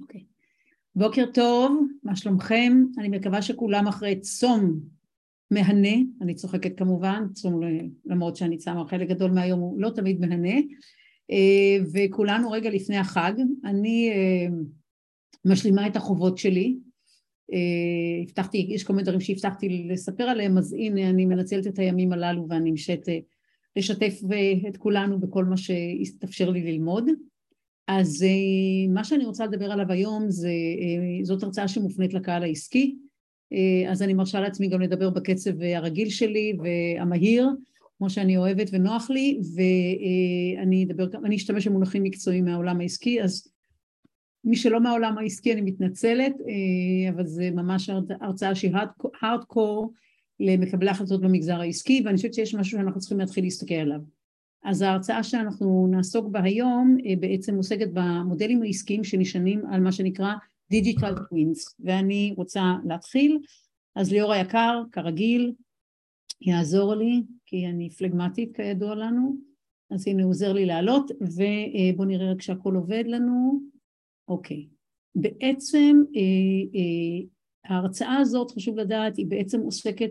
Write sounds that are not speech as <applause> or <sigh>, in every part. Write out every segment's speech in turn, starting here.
אוקיי. בוקר טוב, מה שלומכם? אני מקווה שכולם אחרי צום מהנה, אני צוחקת כמובן, צום למרות שאני צמה חלק גדול מהיום הוא לא תמיד מהנה, אה, וכולנו רגע לפני החג. אני אה, משלימה את החובות שלי, אה, הבטחתי, יש כל מיני דברים שהבטחתי לספר עליהם, אז הנה אני מנצלת את הימים הללו ואני משת לשתף את כולנו בכל מה שהתאפשר לי ללמוד. אז אה, מה שאני רוצה לדבר עליו היום זה, אה, זאת הרצאה שמופנית לקהל העסקי, אה, אז אני מרשה לעצמי גם לדבר בקצב הרגיל שלי והמהיר, כמו שאני אוהבת ונוח לי, ואני אדבר, אני אשתמש במונחים מקצועיים מהעולם העסקי, אז מי שלא מהעולם העסקי אני מתנצלת, אבל זה ממש הרצאה שהיא הארדקור למקבלי החלטות במגזר העסקי, ואני חושבת שיש משהו שאנחנו צריכים להתחיל להסתכל עליו. אז ההרצאה שאנחנו נעסוק בה היום אה, בעצם עוסקת במודלים העסקיים שנשענים על מה שנקרא Digital Twins ואני רוצה להתחיל. אז ליאור היקר כרגיל יעזור לי כי אני פלגמטית כידוע לנו. אז הנה עוזר לי לעלות ובואו נראה רק שהכל עובד לנו. אוקיי. בעצם אה, אה, ההרצאה הזאת חשוב לדעת היא בעצם עוסקת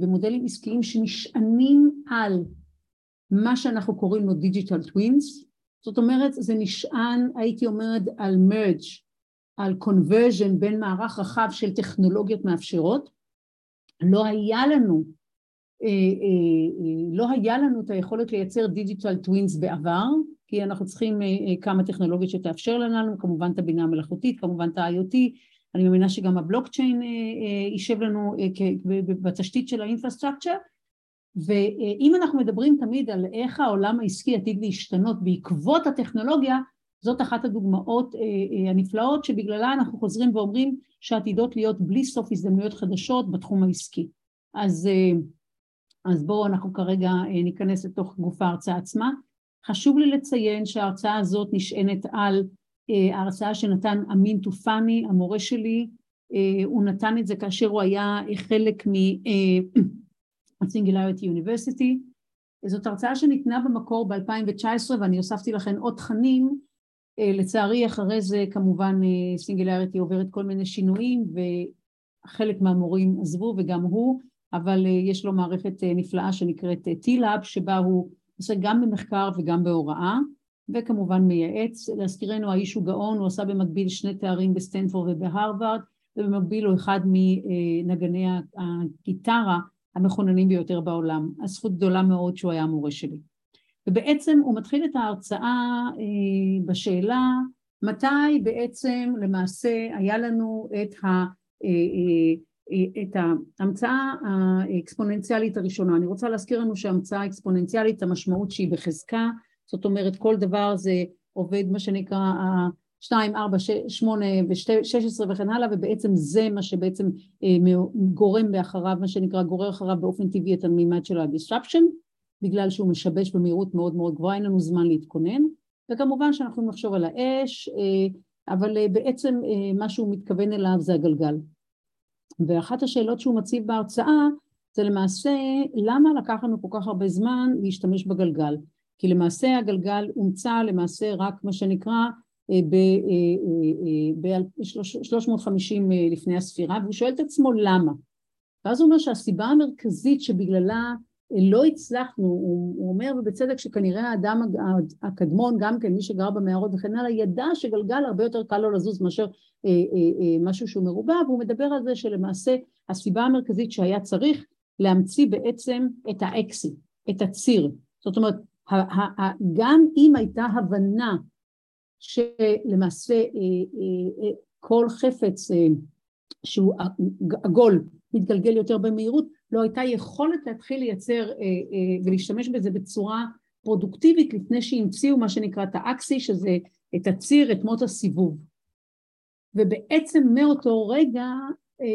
במודלים עסקיים שנשענים על מה שאנחנו קוראים לו digital twins, זאת אומרת זה נשען הייתי אומרת על merge על convergence בין מערך רחב של טכנולוגיות מאפשרות, לא היה לנו אה, אה, אה, לא היה לנו את היכולת לייצר digital twins בעבר, כי אנחנו צריכים כמה טכנולוגיות שתאפשר לנו, כמובן את הבינה המלאכותית, כמובן את ה-IoT, אני מאמינה שגם הבלוקצ'יין יישב לנו בתשתית של האינפרסטרקצ'ר, ואם אנחנו מדברים תמיד על איך העולם העסקי עתיד להשתנות בעקבות הטכנולוגיה, זאת אחת הדוגמאות אה, אה, הנפלאות שבגללה אנחנו חוזרים ואומרים שעתידות להיות בלי סוף הזדמנויות חדשות בתחום העסקי. אז, אה, אז בואו אנחנו כרגע ניכנס לתוך גוף ההרצאה עצמה. חשוב לי לציין שההרצאה הזאת נשענת על ההרצאה שנתן אמין טופני, המורה שלי, הוא נתן את זה כאשר הוא היה חלק מ... הסינגולריטי יוניברסיטי. זאת הרצאה שניתנה במקור ב-2019 ואני הוספתי לכם עוד תכנים. אה, לצערי אחרי זה כמובן סינגולריטי אה, עוברת כל מיני שינויים וחלק מהמורים עזבו וגם הוא, אבל אה, יש לו מערכת נפלאה שנקראת T-Lab שבה הוא עושה גם במחקר וגם בהוראה וכמובן מייעץ. להזכירנו האיש הוא גאון, הוא עשה במקביל שני תארים בסטנפורד ובהרווארד ובמקביל הוא אחד מנגני הגיטרה המכוננים ביותר בעולם. הזכות גדולה מאוד שהוא היה המורה שלי. ובעצם הוא מתחיל את ההרצאה אה, בשאלה מתי בעצם למעשה היה לנו את, ה, אה, אה, את ההמצאה האקספוננציאלית הראשונה. אני רוצה להזכיר לנו שההמצאה האקספוננציאלית המשמעות שהיא בחזקה, זאת אומרת כל דבר זה עובד מה שנקרא שתיים, ארבע, שמונה ושש עשרה וכן הלאה, ובעצם זה מה שבעצם אה, גורם באחריו, מה שנקרא גורר אחריו באופן טבעי את המימד של ה-disruption, בגלל שהוא משבש במהירות מאוד מאוד גבוהה, אין לנו זמן להתכונן, וכמובן שאנחנו יכולים לחשוב על האש, אה, אבל אה, בעצם מה שהוא מתכוון אליו זה הגלגל. ואחת השאלות שהוא מציב בהרצאה זה למעשה למה לקח לנו כל כך הרבה זמן להשתמש בגלגל, כי למעשה הגלגל הומצא למעשה רק מה שנקרא ב-350 לפני הספירה, והוא שואל את עצמו למה. ואז הוא אומר שהסיבה המרכזית שבגללה לא הצלחנו, הוא אומר ובצדק שכנראה האדם הקדמון, גם כן מי שגר במערות וכן הלאה, ידע שגלגל הרבה יותר קל לו לזוז מאשר אה, אה, אה, משהו שהוא מרובע, והוא מדבר על זה שלמעשה הסיבה המרכזית שהיה צריך להמציא בעצם את האקסי, את הציר. זאת אומרת, גם אם הייתה הבנה שלמעשה אה, אה, אה, כל חפץ שהוא עגול מתגלגל יותר במהירות, לא הייתה יכולת להתחיל לייצר ולהשתמש בזה בצורה פרודוקטיבית לפני שהמציאו מה שנקרא את האקסי, שזה את הציר, את מות הסיבוב. ובעצם מאותו רגע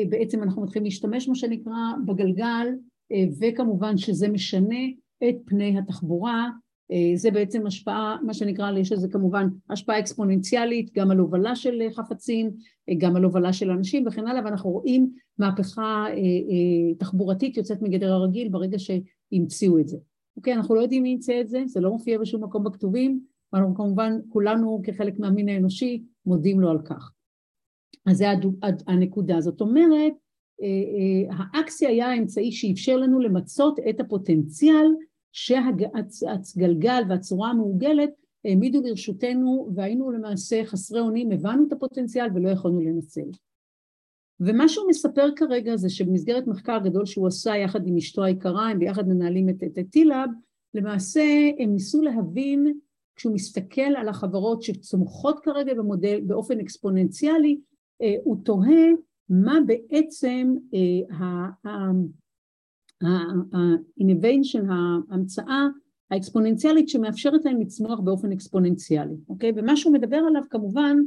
בעצם אנחנו מתחילים להשתמש מה שנקרא בגלגל וכמובן שזה משנה את פני התחבורה זה בעצם השפעה, מה שנקרא, יש לזה כמובן השפעה אקספוננציאלית גם על הובלה של חפצים, אה, גם על הובלה של אנשים וכן הלאה, ואנחנו רואים מהפכה אה, תחבורתית יוצאת מגדר הרגיל ברגע שהמציאו את זה. אוקיי, אנחנו לא יודעים מי ימצא את זה, זה לא מופיע בשום מקום בכתובים, ואנחנו כמובן כולנו כחלק מהמין האנושי מודים לו על כך. אז זה הנקודה. זאת אומרת, אה, אה, האקסי היה האמצעי שאפשר לנו למצות את הפוטנציאל שהגלגל והצורה המעוגלת העמידו לרשותנו והיינו למעשה חסרי אונים, הבנו את הפוטנציאל ולא יכולנו לנצל. ומה שהוא מספר כרגע זה שבמסגרת מחקר גדול שהוא עשה יחד עם אשתו היקרה, הם ביחד מנהלים את, את טילאב, למעשה הם ניסו להבין כשהוא מסתכל על החברות שצומחות כרגע במודל באופן אקספוננציאלי, אה, הוא תוהה מה בעצם ה-innovation, ההמצאה האקספוננציאלית שמאפשרת להם לצמוח באופן אקספוננציאלי, אוקיי? ומה שהוא מדבר עליו כמובן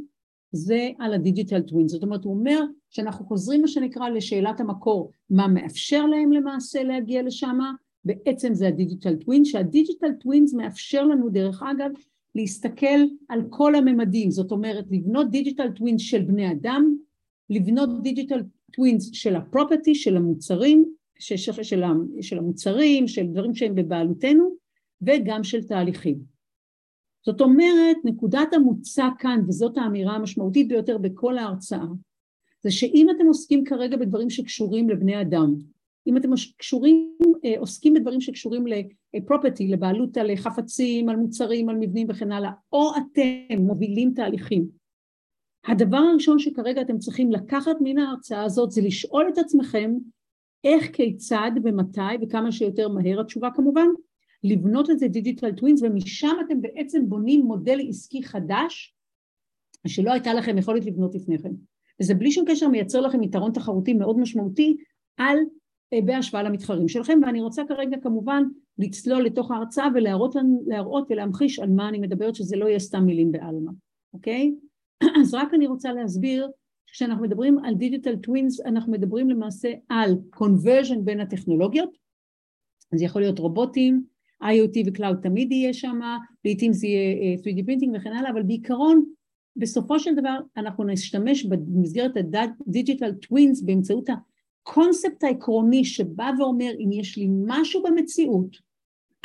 זה על ה digital twin, זאת אומרת הוא אומר שאנחנו חוזרים מה שנקרא לשאלת המקור, מה מאפשר להם למעשה להגיע לשם, בעצם זה ה digital twin, שה digital twins מאפשר לנו דרך אגב להסתכל על כל הממדים, זאת אומרת לבנות digital twins של בני אדם, לבנות digital twins של ה property, של המוצרים, של, של, של, המוצרים, של דברים שהם בבעלותנו, וגם של תהליכים. זאת אומרת, נקודת המוצא כאן, וזאת האמירה המשמעותית ביותר בכל ההרצאה, זה שאם אתם עוסקים כרגע בדברים שקשורים לבני אדם, אם אתם קשורים, אה, עוסקים בדברים שקשורים לפרופרטי, לבעלות על חפצים, על מוצרים, על מבנים וכן הלאה, או אתם מובילים תהליכים, הדבר הראשון שכרגע אתם צריכים לקחת מן ההרצאה הזאת זה לשאול את עצמכם איך, כיצד ומתי וכמה שיותר מהר התשובה כמובן, לבנות את זה digital twins ומשם אתם בעצם בונים מודל עסקי חדש שלא הייתה לכם יכולת לבנות לפני כן. וזה בלי שום קשר מייצר לכם יתרון תחרותי מאוד משמעותי על, אה, בהשוואה למתחרים שלכם ואני רוצה כרגע כמובן לצלול לתוך ההרצאה ולהראות להראות ולהמחיש על מה אני מדברת שזה לא יהיה סתם מילים בעלמא, אוקיי? <clears throat> אז רק אני רוצה להסביר כשאנחנו מדברים על digital twins אנחנו מדברים למעשה על convergence בין הטכנולוגיות. זה יכול להיות רובוטים, IoT ו cloud תמיד יהיה שם, לעיתים זה יהיה 3D printing וכן הלאה, אבל בעיקרון בסופו של דבר אנחנו נשתמש במסגרת ה digital twins באמצעות הקונספט העיקרוני שבא ואומר אם יש לי משהו במציאות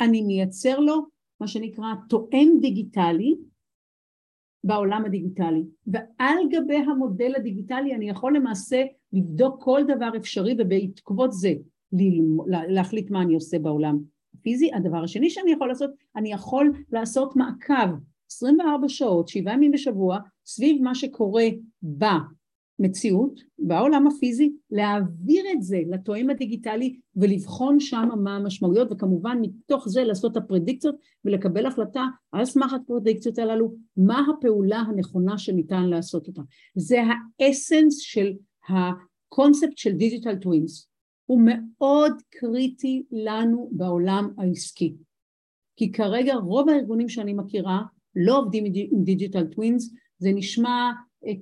אני מייצר לו מה שנקרא תאום דיגיטלי בעולם הדיגיטלי ועל גבי המודל הדיגיטלי אני יכול למעשה לבדוק כל דבר אפשרי ובעקבות זה להחליט מה אני עושה בעולם הפיזי. הדבר השני שאני יכול לעשות, אני יכול לעשות מעקב 24 שעות, שבעה ימים בשבוע, סביב מה שקורה במציאות, בעולם הפיזי, להעביר את זה לתואם הדיגיטלי ולבחון שם מה המשמעויות וכמובן מתוך זה לעשות את הפרדיקציות ולקבל החלטה על סמך הפרדיקציות הללו מה הפעולה הנכונה שניתן לעשות אותה. זה ה essence של הקונספט של digital twins. הוא מאוד קריטי לנו בעולם העסקי. כי כרגע רוב הארגונים שאני מכירה לא עובדים עם digital twins, זה נשמע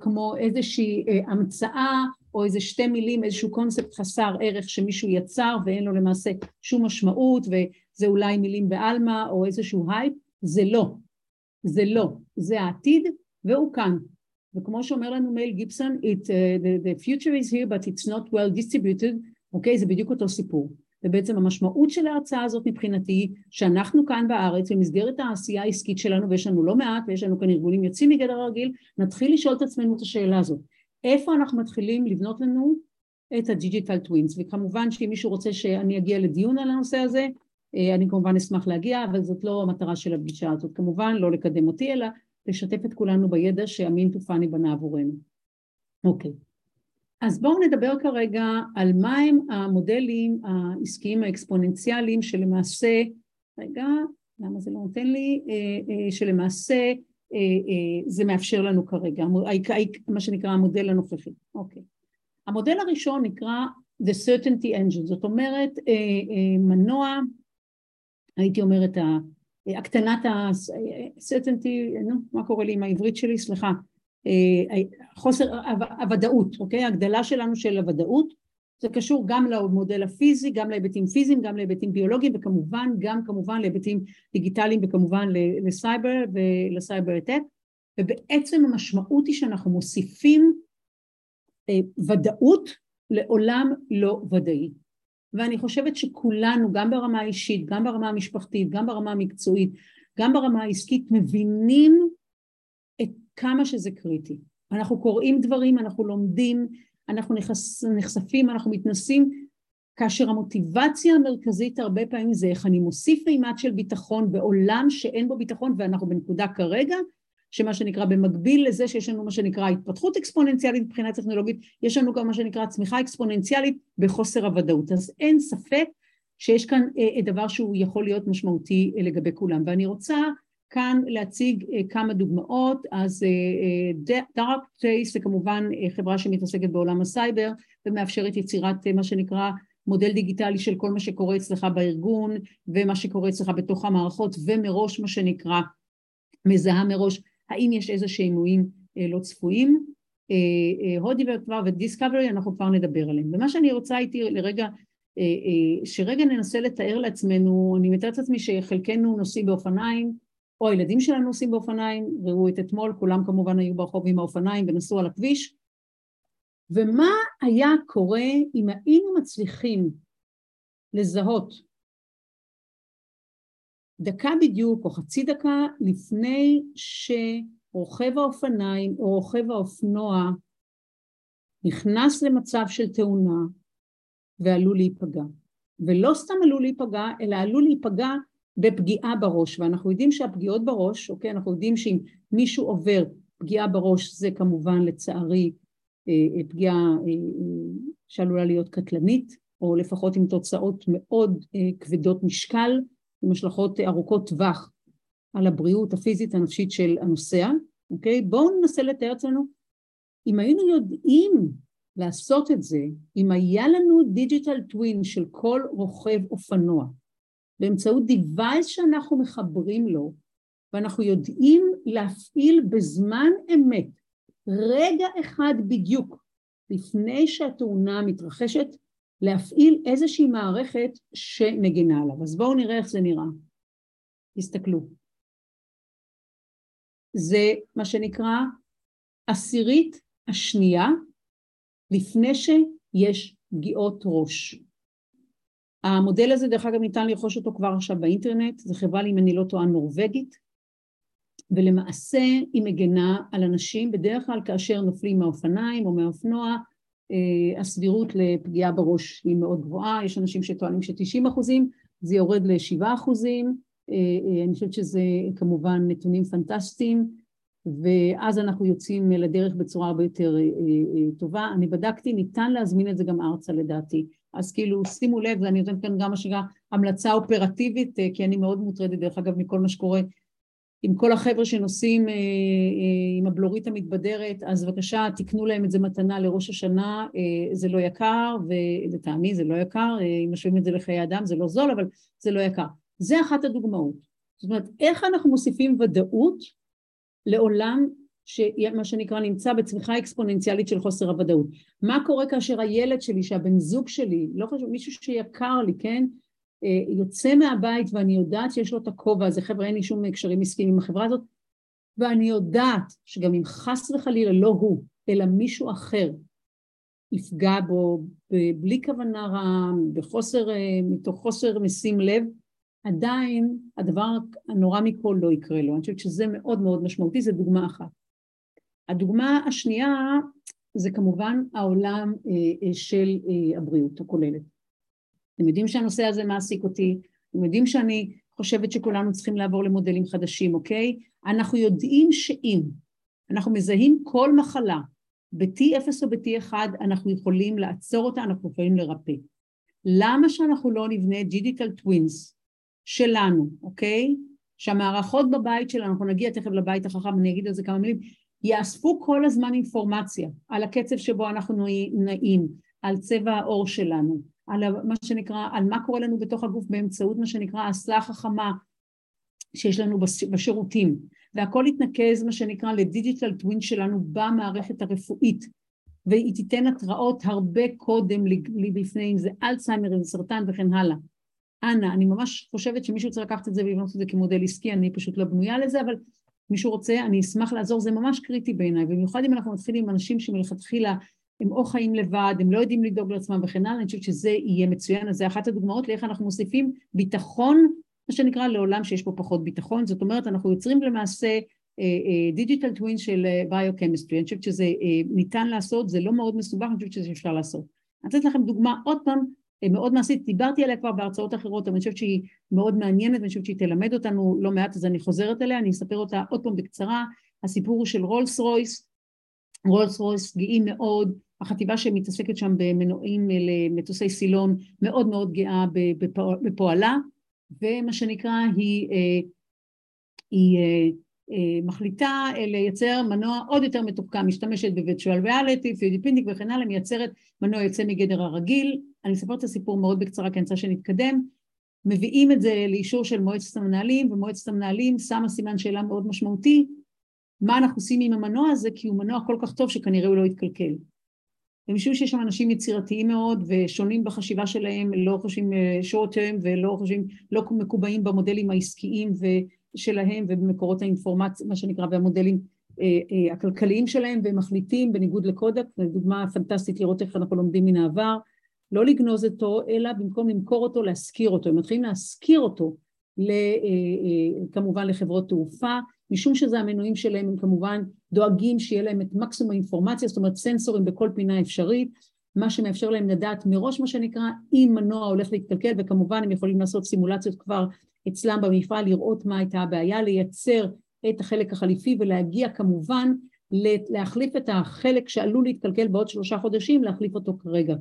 כמו איזושהי אה, המצאה או איזה שתי מילים, איזשהו קונספט חסר ערך שמישהו יצר ואין לו למעשה שום משמעות וזה אולי מילים בעלמא או איזשהו הייפ, זה לא, זה לא, זה העתיד והוא כאן. וכמו שאומר לנו וויליאם גיבסון, אה, the, the future is here but it's not well distributed, אוקיי? זה בדיוק אותו סיפור. ובעצם המשמעות של ההרצאה הזאת מבחינתי היא שאנחנו כאן בארץ במסגרת העשייה העסקית שלנו ויש לנו לא מעט ויש לנו כאן ארגונים יוצאים מגדר הרגיל נתחיל לשאול את עצמנו את השאלה הזאת. איפה אנחנו מתחילים לבנות לנו את ה digital twins וכמובן שאם מישהו רוצה שאני אגיע לדיון על הנושא הזה אה, אני כמובן אשמח להגיע אבל זאת לא המטרה של הפגישה הזאת. כמובן לא לקדם אותי אלא לשתף את כולנו בידע שאמין תופני בנה עבורנו. אוקיי אז בואו נדבר כרגע על מהם המודלים העסקיים האקספוננציאליים שלמעשה, רגע, למה זה לא נותן לי, אה, אה, שלמעשה אה, זה מאפשר לנו כרגע, מה שנקרא המודל הנוכחי, אוקיי. המודל הראשון נקרא The Certainty Engine, זאת אומרת מנוע, הייתי אומרת הקטנת ה-certainty, נו, מה קורה לי עם העברית שלי? סליחה, חוסר הוודאות, אוקיי? הגדלה שלנו של הוודאות זה קשור גם למודל הפיזי, גם להיבטים פיזיים, גם להיבטים ביולוגיים וכמובן גם כמובן להיבטים דיגיטליים וכמובן לסייבר ולסייבר הטק ובעצם המשמעות היא שאנחנו מוסיפים אה, ודאות לעולם לא ודאי ואני חושבת שכולנו גם ברמה האישית, גם ברמה המשפחתית, גם ברמה המקצועית גם ברמה העסקית, מבינים כמה שזה קריטי. אנחנו קוראים דברים, אנחנו לומדים, אנחנו נחש, נחשפים, אנחנו מתנסים, כאשר המוטיבציה המרכזית הרבה פעמים זה איך אני מוסיף מימד של ביטחון בעולם שאין בו ביטחון ואנחנו בנקודה כרגע שמה שנקרא במקביל לזה שיש לנו מה שנקרא התפתחות אקספוננציאלית מבחינה טכנולוגית, יש לנו גם מה שנקרא צמיחה אקספוננציאלית בחוסר הוודאות. אז אין ספק שיש כאן אה, אה, דבר שהוא יכול להיות משמעותי אה, לגבי כולם. ואני רוצה כאן להציג כמה דוגמאות, אז Darktrace זה כמובן חברה שמתעסקת בעולם הסייבר ומאפשרת יצירת מה שנקרא מודל דיגיטלי של כל מה שקורה אצלך בארגון ומה שקורה אצלך בתוך המערכות ומראש מה שנקרא מזהה מראש האם יש איזה שהם אירועים לא צפויים. הודי וכבר ודיסקאברי אנחנו כבר נדבר עליהם. ומה שאני רוצה איתי לרגע אה, אה, שרגע ננסה לתאר לעצמנו, אני מתארת לעצמי שחלקנו נוסעים באופניים, או הילדים שלנו נוסעים באופניים, ראו את אתמול, כולם כמובן היו ברחוב עם האופניים ונסעו על הכביש, ומה היה קורה אם היינו מצליחים לזהות דקה בדיוק או חצי דקה לפני שרוכב האופניים או רוכב האופנוע נכנס למצב של תאונה ועלול להיפגע. ולא סתם עלול להיפגע, אלא עלול להיפגע בפגיעה בראש, ואנחנו יודעים שהפגיעות בראש, אוקיי, אנחנו יודעים שאם מישהו עובר פגיעה בראש זה כמובן לצערי אה, אה, פגיעה אה, שעלולה להיות קטלנית, או לפחות עם תוצאות מאוד כבדות משקל, עם השלכות ארוכות טווח על הבריאות הפיזית הנפשית של הנוסע, אוקיי? בואו ננסה לתאר אצלנו, אם היינו יודעים לעשות את זה אם היה לנו digital twin של כל רוכב אופנוע באמצעות device שאנחנו מחברים לו ואנחנו יודעים להפעיל בזמן אמת רגע אחד בדיוק לפני שהתאונה מתרחשת להפעיל איזושהי מערכת שמגינה עליו. אז בואו נראה איך זה נראה. תסתכלו. זה מה שנקרא עשירית השנייה לפני שיש פגיעות ראש. המודל הזה דרך אגב ניתן לרכוש אותו כבר עכשיו באינטרנט, זו חברה אם אני לא טועה נורבגית ולמעשה היא מגנה על אנשים. בדרך כלל כאשר נופלים מהאופניים או מהאופנוע אה, הסבירות לפגיעה בראש היא מאוד גבוהה, יש אנשים שטוענים ש-90 אחוזים, זה יורד ל-7 אחוזים, אה, אה, אני חושבת שזה כמובן נתונים פנטסטיים. ואז אנחנו יוצאים לדרך בצורה הרבה יותר טובה. אני בדקתי, ניתן להזמין את זה גם ארצה לדעתי. אז כאילו שימו לב, ואני נותנת כאן גם מה המלצה אופרטיבית, אה, כי אני מאוד מוטרדת דרך אגב מכל מה שקורה עם כל החבר'ה שנוסעים עם הבלורית המתבדרת, אז בבקשה תקנו להם את זה מתנה לראש השנה, זה לא יקר, ולטעמי זה לא יקר, אם משווים את זה לחיי אדם זה לא זול, אבל זה לא יקר. זה אחת הדוגמאות. זאת אומרת, איך אנחנו מוסיפים ודאות לעולם שמה שנקרא נמצא בצמיחה אקספוננציאלית של חוסר הוודאות. מה קורה כאשר הילד שלי, שהבן זוג שלי, לא חשוב, מישהו שיקר לי, כן, אה, יוצא מהבית ואני יודעת שיש לו את הכובע הזה, חבר'ה אין לי שום קשרים עסקיים עם החברה הזאת, ואני יודעת שגם אם חס וחלילה לא הוא, אלא מישהו אחר יפגע בו בלי כוונה רעה, בחוסר, אה, מתוך חוסר משים לב, עדיין הדבר הנורא מכל לא יקרה לו. אני חושבת שזה מאוד מאוד משמעותי, זו דוגמה אחת. הדוגמה השנייה זה כמובן העולם אה, אה, של אה, הבריאות הכוללת. אתם יודעים שהנושא הזה מעסיק אותי, אתם יודעים שאני חושבת שכולנו צריכים לעבור למודלים חדשים, אוקיי? אנחנו יודעים שאם אנחנו מזהים כל מחלה ב-T0 או ב-T1, אנחנו יכולים לעצור אותה, אנחנו יכולים לרפא. למה שאנחנו לא נבנה דיגיטל טווינס שלנו, אוקיי? שהמערכות בבית שלנו, אנחנו נגיע תכף לבית החכם, אני אגיד על זה כמה מילים, יאספו כל הזמן אינפורמציה על הקצב שבו אנחנו נעים, על צבע העור שלנו, על מה שנקרא, על מה קורה לנו בתוך הגוף באמצעות מה שנקרא האסלה החכמה שיש לנו בשירותים, והכל יתנקז מה שנקרא לדיגיטל טווין שלנו במערכת הרפואית, והיא תיתן התראות הרבה קודם לפני אם זה אלצהיימר, אם זה סרטן וכן הלאה. אנא, אני ממש חושבת שמישהו צריך לקחת את זה ולבנות את זה כמודל עסקי, אני פשוט לא בנויה לזה, אבל מישהו רוצה, אני אשמח לעזור, זה ממש קריטי בעיניי, במיוחד אם אנחנו מתחילים עם אנשים שמלכתחילה הם או חיים לבד, הם לא יודעים לדאוג לעצמם וכן הלאה, אני חושבת שזה יהיה מצוין, אז זה אחת הדוגמאות לאיך אנחנו מוסיפים ביטחון מה שנקרא לעולם שיש בו פחות ביטחון, זאת אומרת אנחנו יוצרים למעשה digital twin של biochemistry, אני חושבת שזה ניתן לעשות, זה לא מאוד מסובך, אני חושבת שזה אפשר לעשות. אני אתן לכם דוגמה עוד פעם מאוד מעשית, דיברתי עליה כבר בהרצאות אחרות, אבל אני חושבת שהיא מאוד מעניינת ואני חושבת שהיא תלמד אותנו לא מעט, אז אני חוזרת אליה, אני אספר אותה עוד פעם בקצרה. הסיפור הוא של רולס רויס, רולס רויס גאים מאוד, החטיבה שמתעסקת שם במנועים למטוסי סילון מאוד מאוד גאה בפועלה, ומה שנקרא היא, אה, היא אה, אה, מחליטה לייצר מנוע עוד יותר מתוחכם, משתמשת ב virtual reality, 3D printing וכן הלאה, מייצרת מנוע יוצא מגדר הרגיל. אני אספר את הסיפור מאוד בקצרה כי אני רוצה שנתקדם. מביאים את זה לאישור של מועצת המנהלים, ומועצת המנהלים שמה סימן שאלה מאוד משמעותי, מה אנחנו עושים עם המנוע הזה, כי הוא מנוע כל כך טוב שכנראה הוא לא יתקלקל. ומשום שיש שם אנשים יצירתיים מאוד ושונים בחשיבה שלהם, לא חושבים אה, short term ולא חושבים, לא מקובעים במודלים העסקיים שלהם ובמקורות האינפורמציה, מה שנקרא, והמודלים אה, אה, הכלכליים שלהם, והם מחליטים בניגוד לקודק, זו דוגמה פנטסטית לראות איך אנחנו לומדים מן העבר, לא לגנוז אותו, אלא במקום למכור אותו, להשכיר אותו. הם מתחילים להשכיר אותו כמובן לחברות תעופה, משום שזה המנועים שלהם, הם כמובן דואגים שיהיה להם את מקסימום האינפורמציה, זאת אומרת סנסורים בכל פינה אפשרית, מה שמאפשר להם לדעת מראש מה שנקרא אם מנוע הולך להתקלקל וכמובן הם יכולים לעשות סימולציות כבר אצלם במפעל, לראות מה הייתה הבעיה, לייצר את החלק החליפי ולהגיע כמובן להחליף את החלק שעלול להתקלקל בעוד שלושה חודשים, להחליף אותו כרגע.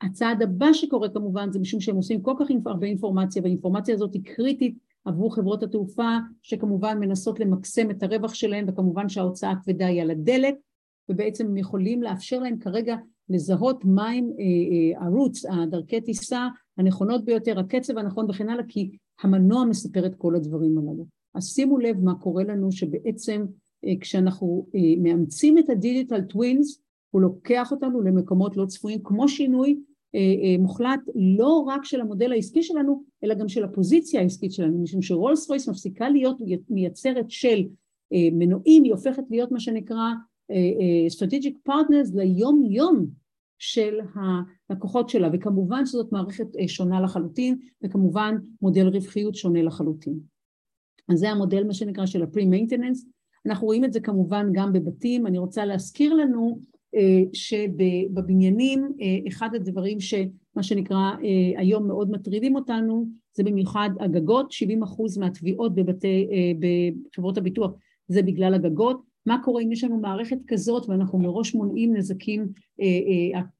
הצעד הבא שקורה כמובן זה משום שהם עושים כל כך הרבה אינפורמציה והאינפורמציה הזאת היא קריטית עבור חברות התעופה שכמובן מנסות למקסם את הרווח שלהם וכמובן שההוצאה הכבדה היא על הדלק ובעצם הם יכולים לאפשר להם כרגע לזהות מהם הערוץ, אה, אה, הדרכי טיסה הנכונות ביותר, הקצב הנכון וכן הלאה כי המנוע מספר את כל הדברים הללו. אז שימו לב מה קורה לנו שבעצם אה, כשאנחנו מאמצים את הדיגיטל טווינס הוא לוקח אותנו למקומות לא צפויים כמו שינוי אה, אה, מוחלט לא רק של המודל העסקי שלנו, אלא גם של הפוזיציה העסקית שלנו, משום שרולס רויס מפסיקה להיות מייצרת של אה, מנועים, היא הופכת להיות מה שנקרא strategic partners ליום יום של הלקוחות שלה, וכמובן שזאת מערכת שונה לחלוטין, וכמובן מודל רווחיות שונה לחלוטין. אז זה המודל מה שנקרא של ה-pre-maintenance, אנחנו רואים את זה כמובן גם בבתים, אני רוצה להזכיר לנו אה, שבבניינים אה, אחד הדברים שמה שנקרא אה, היום מאוד מטרידים אותנו זה במיוחד הגגות, 70 אחוז מהתביעות בבתי, בחברות הביטוח זה בגלל הגגות, מה קורה אם יש לנו מערכת כזאת ואנחנו מראש מונעים נזקים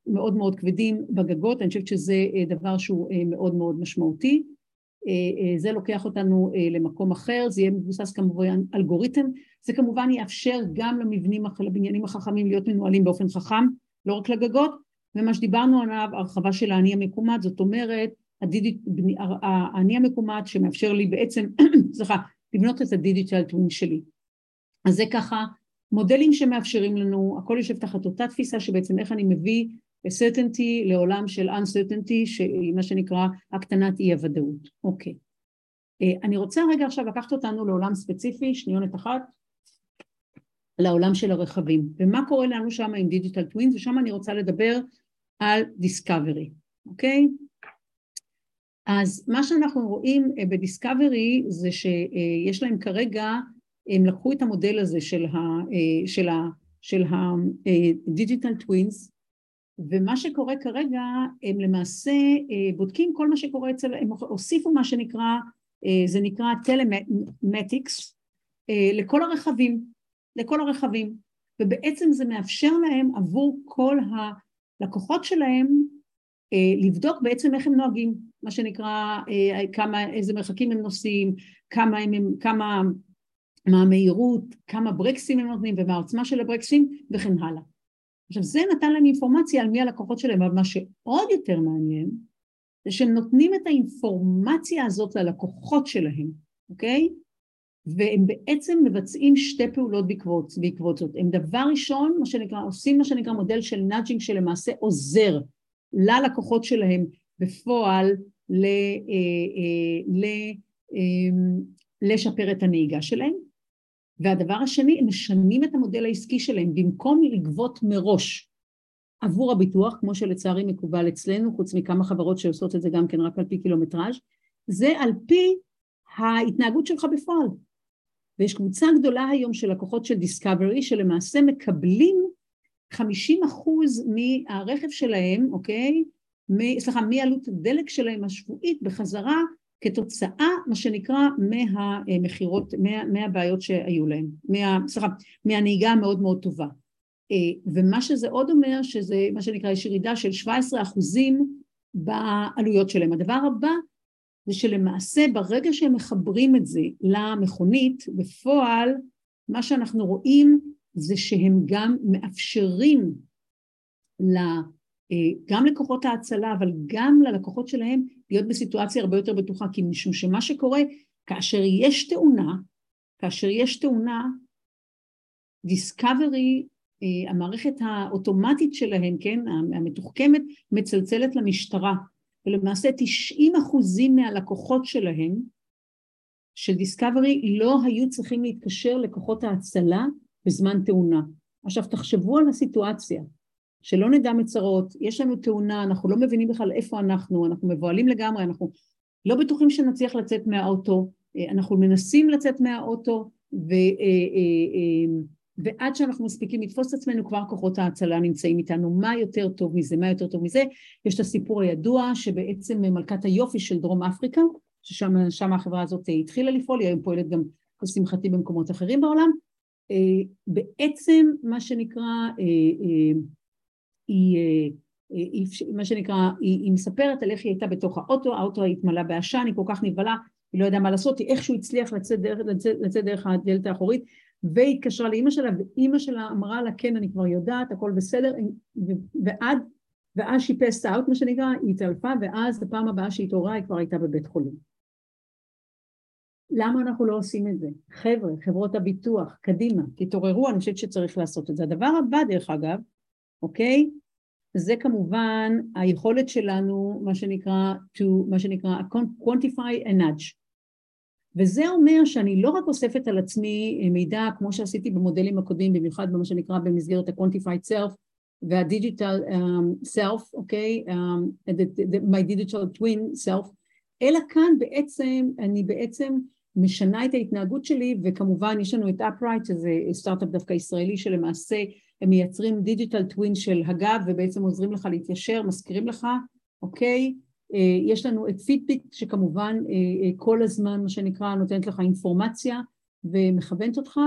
מאוד מאוד כבדים בגגות, אני חושבת שזה דבר שהוא מאוד מאוד משמעותי. אה, אה, זה לוקח אותנו אה, למקום אחר, זה יהיה מבוסס כמובן אלגוריתם, זה כמובן יאפשר גם למבנים, לבניינים החכמים להיות מנוהלים באופן חכם, לא רק לגגות, ומה שדיברנו עליו, הרחבה של האני המקומט, זאת אומרת, האני המקומט שמאפשר לי בעצם, <coughs> סליחה, לבנות את הדיגיטל טווין שלי. אז זה ככה מודלים שמאפשרים לנו, הכל יושב תחת אותה תפיסה שבעצם איך אני מביא certainty לעולם של uncertainty, שהיא מה שנקרא הקטנת אי הוודאות. אוקיי. אה, אני רוצה רגע עכשיו לקחת אותנו לעולם ספציפי, שניונת אחת, לעולם של הרכבים. ומה קורה לנו שם עם דיגיטל טווינס, ושם אני רוצה לדבר על דיסקאברי, אוקיי? אז מה שאנחנו רואים אה, בדיסקאברי זה שיש להם כרגע, הם לקחו את המודל הזה של ה-digital twins ומה שקורה כרגע, הם למעשה אה, בודקים כל מה שקורה אצל, הם הוסיפו מה שנקרא, אה, זה נקרא טלמטיקס, אה, לכל הרכבים, לכל הרכבים, ובעצם זה מאפשר להם עבור כל הלקוחות שלהם לבדוק בעצם איך הם נוהגים, מה שנקרא כמה, איזה מרחקים הם נוסעים, כמה, הם, כמה, מה המהירות, כמה ברקסים הם נותנים ומה העוצמה של הברקסים וכן הלאה. עכשיו זה נתן להם אינפורמציה על מי הלקוחות שלהם, אבל מה שעוד יותר מעניין זה שהם נותנים את האינפורמציה הזאת ללקוחות שלהם, אוקיי? והם בעצם מבצעים שתי פעולות בעקבות, בעקבות זאת. הם דבר ראשון, מה שנקרא, עושים מה שנקרא מודל של nudging שלמעשה עוזר ללקוחות שלהם בפועל ל, אה, אה, ל, אה, לשפר את הנהיגה שלהם, והדבר השני, הם משנים את המודל העסקי שלהם, במקום לגבות מראש עבור הביטוח, כמו שלצערי מקובל אצלנו, חוץ מכמה חברות שעושות את זה גם כן רק על פי קילומטראז', זה על פי ההתנהגות שלך בפועל. ויש קבוצה גדולה היום של לקוחות של דיסקאברי שלמעשה מקבלים 50 אחוז מהרכב שלהם, אוקיי? מ, סליחה, מעלות הדלק שלהם השבועית בחזרה כתוצאה, מה שנקרא, מהמכירות, מה, מהבעיות שהיו להם, מה, סליחה, מהנהיגה המאוד מאוד טובה. אה, ומה שזה עוד אומר, שזה מה שנקרא, יש ירידה של 17 אחוזים בעלויות שלהם. הדבר הבא זה שלמעשה ברגע שהם מחברים את זה למכונית, בפועל מה שאנחנו רואים זה שהם גם מאפשרים אה, גם לכוחות ההצלה אבל גם ללקוחות שלהם להיות בסיטואציה הרבה יותר בטוחה. כי משום שמה שקורה כאשר יש תאונה, כאשר יש תאונה דיסקאברי אה, המערכת האוטומטית שלהם, כן, המתוחכמת, מצלצלת למשטרה ולמעשה 90 אחוזים מהלקוחות שלהם של דיסקאברי לא היו צריכים להתקשר לכוחות ההצלה בזמן תאונה. עכשיו תחשבו על הסיטואציה, שלא נדע מצרות, יש לנו תאונה, אנחנו לא מבינים בכלל איפה אנחנו, אנחנו מבוהלים לגמרי, אנחנו לא בטוחים שנצליח לצאת מהאוטו, אה, אנחנו מנסים לצאת מהאוטו ו, אה, ועד שאנחנו מספיקים לתפוס את עצמנו כבר כוחות ההצלה נמצאים איתנו. מה יותר טוב מזה? מה יותר טוב מזה? יש את הסיפור הידוע שבעצם מלכת היופי של דרום אפריקה, ששם החברה הזאת התחילה לפעול, היא היום פועלת גם לשמחתי במקומות אחרים בעולם, אה, בעצם מה שנקרא, אה, אה, היא, היא, מה שנקרא, היא, היא מספרת על איך היא הייתה בתוך האוטו, האוטו התמלא בעשן, היא כל כך נבהלה, היא לא ידעה מה לעשות, היא איכשהו הצליח לצאת דרך, לצאת, לצאת דרך הדלת האחורית, והתקשרה לאימא שלה, ואימא שלה אמרה לה, כן, אני כבר יודעת, הכל בסדר, ועד, ואז שהיא פסט אאוט, מה שנקרא, היא התעלפה, ואז הפעם הבאה שהיא התעוררה, היא כבר הייתה בבית חולים. למה אנחנו לא עושים את זה? חבר'ה, חברות הביטוח, קדימה, תתעוררו, אני חושבת שצריך לעשות את זה. הדבר הבא, דרך אגב, אוקיי? זה כמובן היכולת שלנו, מה שנקרא, to, מה שנקרא, quantify a nudge. וזה אומר שאני לא רק אוספת על עצמי מידע כמו שעשיתי במודלים הקודמים, במיוחד במה שנקרא במסגרת ה-quantified self וה-digital um, self, אוקיי? Okay? Um, the, the, my digital twin self, אלא כאן בעצם, אני בעצם משנה את ההתנהגות שלי, וכמובן יש לנו את Upright, שזה סטארט-אפ דווקא ישראלי שלמעשה הם מייצרים digital twin של הגב ובעצם עוזרים לך להתיישר, מזכירים לך, אוקיי? אה, יש לנו את פידביט שכמובן אה, אה, כל הזמן מה שנקרא נותנת לך אינפורמציה ומכוונת אותך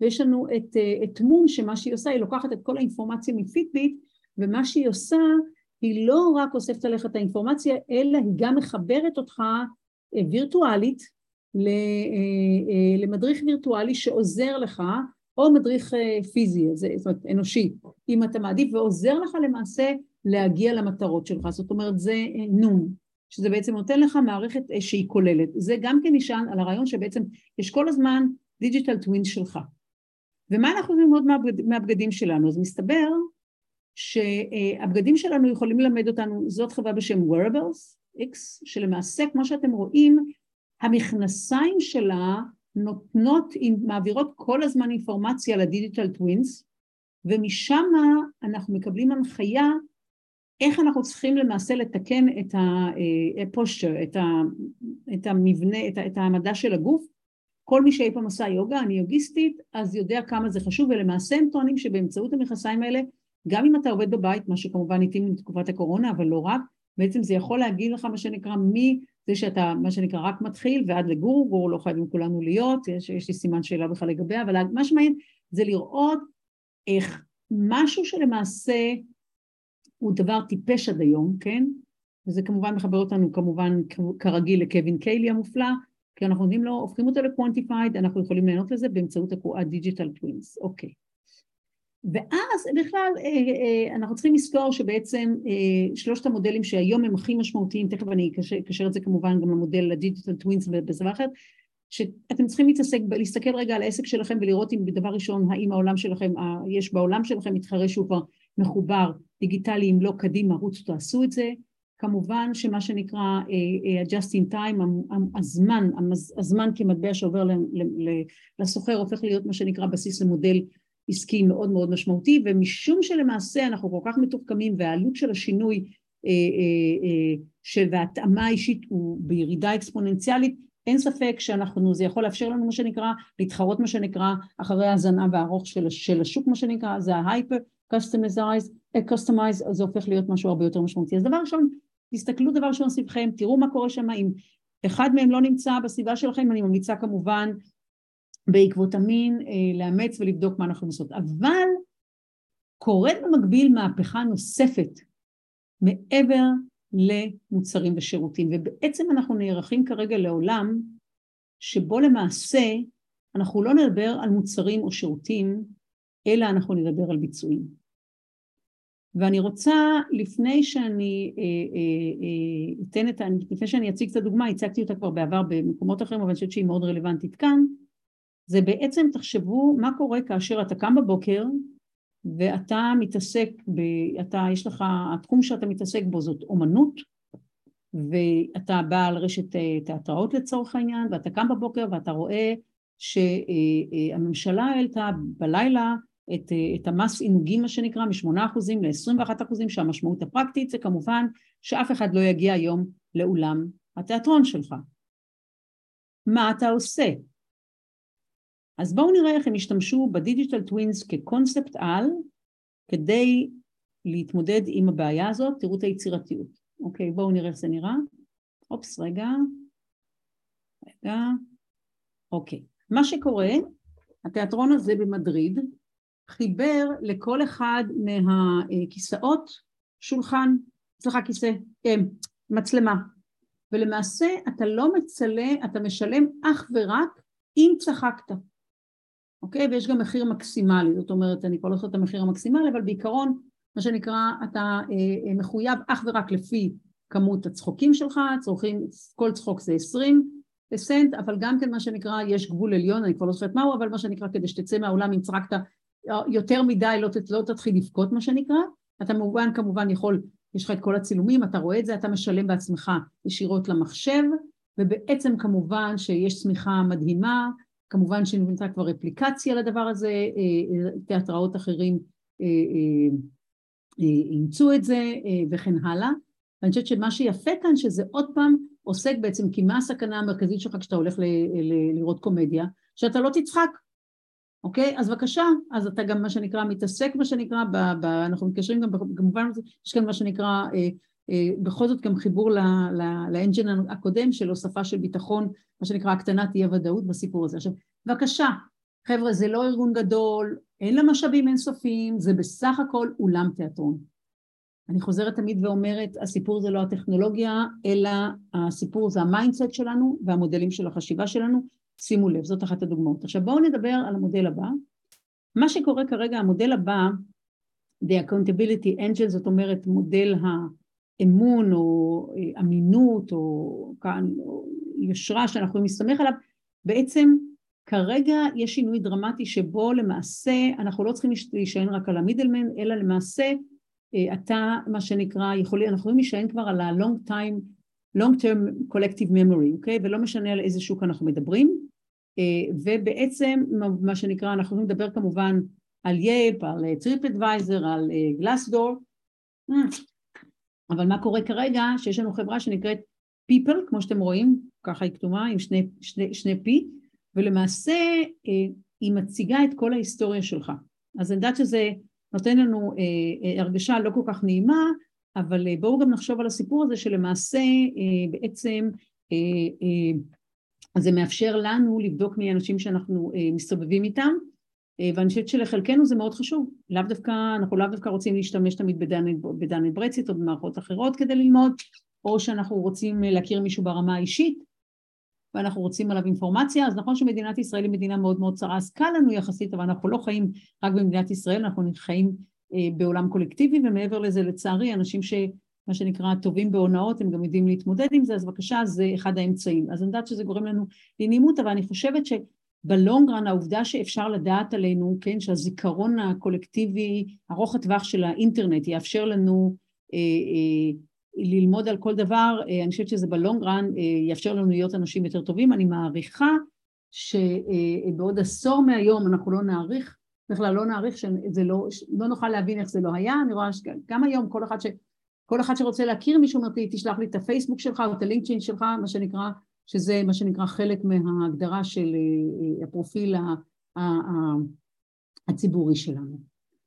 ויש לנו את, את מון שמה שהיא עושה היא לוקחת את כל האינפורמציה מפידביט ומה שהיא עושה היא לא רק אוספת עליך את האינפורמציה אלא היא גם מחברת אותך וירטואלית למדריך וירטואלי שעוזר לך או מדריך פיזי, זאת אומרת אנושי, אם אתה מעדיף ועוזר לך למעשה להגיע למטרות שלך, זאת אומרת זה אה, נום, שזה בעצם נותן לך מערכת אה, שהיא כוללת, זה גם כן נשען על הרעיון שבעצם יש כל הזמן דיג'יטל טווין שלך. ומה אנחנו יכולים ללמוד מהבגד, מהבגדים שלנו? אז מסתבר שהבגדים שלנו יכולים ללמד אותנו, זאת חברה בשם wearables, X, שלמעשה כמו שאתם רואים, המכנסיים שלה נותנות, מעבירות כל הזמן אינפורמציה לדיגיטל טווינס, ומשם אנחנו מקבלים הנחיה איך אנחנו צריכים למעשה לתקן את הפושטר, אה, את, את המבנה, את, את העמדה של הגוף. כל מי שאי פעם עשה יוגה, אני יוגיסטית, אז יודע כמה זה חשוב, ולמעשה הם טוענים שבאמצעות המכסיים האלה, גם אם אתה עובד בבית, מה שכמובן התאים לתקופת הקורונה, אבל לא רק, בעצם זה יכול להגיד לך מה שנקרא מזה שאתה מה שנקרא רק מתחיל ועד לגור, גור לא חייבים כולנו להיות, יש, יש לי סימן שאלה בכלל לגביה, אבל מה שמעניין זה לראות איך משהו שלמעשה הוא דבר טיפש עד היום, כן? וזה כמובן מחבר אותנו כמובן כרגיל לקווין קלי המופלא, כי אנחנו נותנים לו, הופכים אותו ל quantified, אנחנו יכולים ליהנות לזה באמצעות ה digital twins, אוקיי. ואז בכלל אה, אה, אנחנו צריכים לזכור שבעצם אה, שלושת המודלים שהיום הם הכי משמעותיים, תכף אני אקשר את זה כמובן גם למודל ה digital twins בזווית אחרת, שאתם צריכים להתעסק, להסתכל רגע על העסק שלכם ולראות אם בדבר ראשון האם העולם שלכם, יש בעולם שלכם מתחרה שהוא כבר מחובר דיגיטלי, אם לא קדימה, רוצו תעשו את זה. כמובן שמה שנקרא uh, uh, just in time, הזמן, הזמן כמטבע שעובר לסוחר הופך להיות מה שנקרא בסיס למודל עסקי מאוד מאוד משמעותי, ומשום שלמעשה אנחנו כל כך מתוחכמים והעלות של השינוי וההתאמה האישית הוא בירידה אקספוננציאלית, אין ספק שאנחנו, זה יכול לאפשר לנו מה שנקרא, להתחרות מה שנקרא, אחרי הזנב הארוך של, של השוק מה שנקרא, זה ה-hyper customize, customize, זה הופך להיות משהו הרבה יותר משמעותי. אז דבר ראשון, תסתכלו דבר ראשון סביבכם, תראו מה קורה שם, אם אחד מהם לא נמצא בסביבה שלכם, אני ממליצה כמובן בעקבות המין אה, לאמץ ולבדוק מה אנחנו עושות. אבל קורית במקביל מהפכה נוספת מעבר למוצרים ושירותים, ובעצם אנחנו נערכים כרגע לעולם שבו למעשה אנחנו לא נדבר על מוצרים או שירותים, אלא אנחנו נדבר על ביצועים. ואני רוצה, לפני שאני אה, אה, אה, אתן את ה... לפני שאני אציג את הדוגמה, הצגתי אותה כבר בעבר במקומות אחרים, אבל אני חושבת שהיא מאוד רלוונטית כאן, זה בעצם תחשבו מה קורה כאשר אתה קם בבוקר ואתה מתעסק, ב, אתה, יש לך, התחום שאתה מתעסק בו זאת אומנות ואתה בא על רשת תיאטראות לצורך העניין ואתה קם בבוקר ואתה רואה שהממשלה העלתה בלילה את, אה, את המס עינוגים מה שנקרא מ-8% ל-21% שהמשמעות הפרקטית זה כמובן שאף אחד לא יגיע היום לאולם התיאטרון שלך. מה אתה עושה? אז בואו נראה איך הם השתמשו בדיגיטל טווינס כקונספט על כדי להתמודד עם הבעיה הזאת, תראו את היצירתיות. אוקיי, בואו נראה איך זה נראה. אופס, רגע. רגע. אוקיי. מה שקורה, התיאטרון הזה במדריד חיבר לכל אחד מהכיסאות שולחן, אצלך כיסא, אה, מצלמה. ולמעשה אתה לא מצלם, אתה משלם אך ורק אם צחקת. אוקיי? ויש גם מחיר מקסימלי, זאת אומרת, אני כבר לא זוכרת את המחיר המקסימלי, אבל בעיקרון, מה שנקרא, אתה אה, מחויב אך ורק לפי כמות הצחוקים שלך, צורכים, כל צחוק זה 20 סנט, אבל גם כן מה שנקרא, יש גבול עליון, אני כבר לא זוכרת מהו, אבל מה שנקרא, כדי שתצא מהעולם אם צחקת יותר מדי, לא, לא תתחיל לבכות מה שנקרא, אתה כמובן כמובן יכול, יש לך את כל הצילומים, אתה רואה את זה, אתה משלם בעצמך ישירות למחשב, ובעצם כמובן שיש צמיחה מדהימה, כמובן שנבנתה כבר אפליקציה לדבר הזה, אה, אה, תיאטראות אחרים אה, אימצו את זה וכן הלאה. ואני חושבת שמה שיפה כאן שזה עוד פעם עוסק בעצם כי מה הסכנה המרכזית שלך כשאתה הולך ל- ל- לראות קומדיה? שאתה לא תצחק, אוקיי? אז בבקשה, אז אתה גם מה שנקרא מתעסק מה שנקרא, ב- ב- אנחנו מתקשרים גם כמובן יש כאן מה שנקרא אה, בכל זאת גם חיבור ל engine הקודם של הוספה של ביטחון, מה שנקרא הקטנת אי הוודאות בסיפור הזה. עכשיו, בבקשה, חבר'ה, זה לא ארגון גדול, אין לה משאבים אינסופיים, זה בסך הכל אולם תיאטרון. אני חוזרת תמיד ואומרת, הסיפור זה לא הטכנולוגיה, אלא הסיפור זה ה mindset שלנו והמודלים של החשיבה שלנו. שימו לב, זאת אחת הדוגמאות. עכשיו בואו נדבר על המודל הבא. מה שקורה כרגע, המודל הבא, The Accountability Engine, זאת אומרת מודל אמון או אה, אמינות או, כאן, או יושרה שאנחנו יכולים להסתמך עליו, בעצם כרגע יש שינוי דרמטי שבו למעשה אנחנו לא צריכים להישען רק על המידלמן, אלא למעשה אה, אתה מה שנקרא, יכול, אנחנו יכולים להישען כבר על ה-long time, long term collective memory, אוקיי? Okay? ולא משנה על איזה שוק אנחנו מדברים, אה, ובעצם מה שנקרא, אנחנו יכולים לדבר כמובן על Yelp, על TripAdvisor, על Glassdoor, אבל מה קורה כרגע? שיש לנו חברה שנקראת Peeple, כמו שאתם רואים, ככה היא כתומה עם שני, שני, שני P, ולמעשה אה, היא מציגה את כל ההיסטוריה שלך. אז אני יודעת שזה נותן לנו אה, אה, הרגשה לא כל כך נעימה, אבל אה, בואו גם נחשוב על הסיפור הזה שלמעשה אה, בעצם אה, זה מאפשר לנו לבדוק מי האנשים שאנחנו מסתובבים איתם, ואני חושבת שלחלקנו זה מאוד חשוב, לאו דווקא, אנחנו לאו דווקא רוצים להשתמש תמיד בדני ברצית או במערכות אחרות כדי ללמוד, או שאנחנו רוצים להכיר מישהו ברמה האישית ואנחנו רוצים עליו אינפורמציה, אז נכון שמדינת ישראל היא מדינה מאוד מאוד צרה, אז קל לנו יחסית, אבל אנחנו לא חיים רק במדינת ישראל, אנחנו חיים בעולם קולקטיבי, ומעבר לזה לצערי, אנשים ש... מה שנקרא טובים בהונאות, הם גם יודעים להתמודד עם זה, אז בבקשה, זה אחד האמצעים. אז אני יודעת שזה גורם לנו לנעימות, אבל אני חושבת ש... בלונגרן העובדה שאפשר לדעת עלינו, כן, שהזיכרון הקולקטיבי ארוך הטווח של האינטרנט יאפשר לנו אה, אה, ללמוד על כל דבר, אה, אני חושבת שזה בלונגרן אה, יאפשר לנו להיות אנשים יותר טובים. אני מעריכה שבעוד עשור מהיום אנחנו לא נעריך, בכלל לא נעריך שזה לא, לא נוכל להבין איך זה לא היה, אני רואה שגם היום כל אחד, ש, כל אחד שרוצה להכיר מישהו אומר לי, תשלח לי את הפייסבוק שלך או את הלינקדאין שלך, מה שנקרא, שזה מה שנקרא חלק מההגדרה של הפרופיל הציבורי שלנו.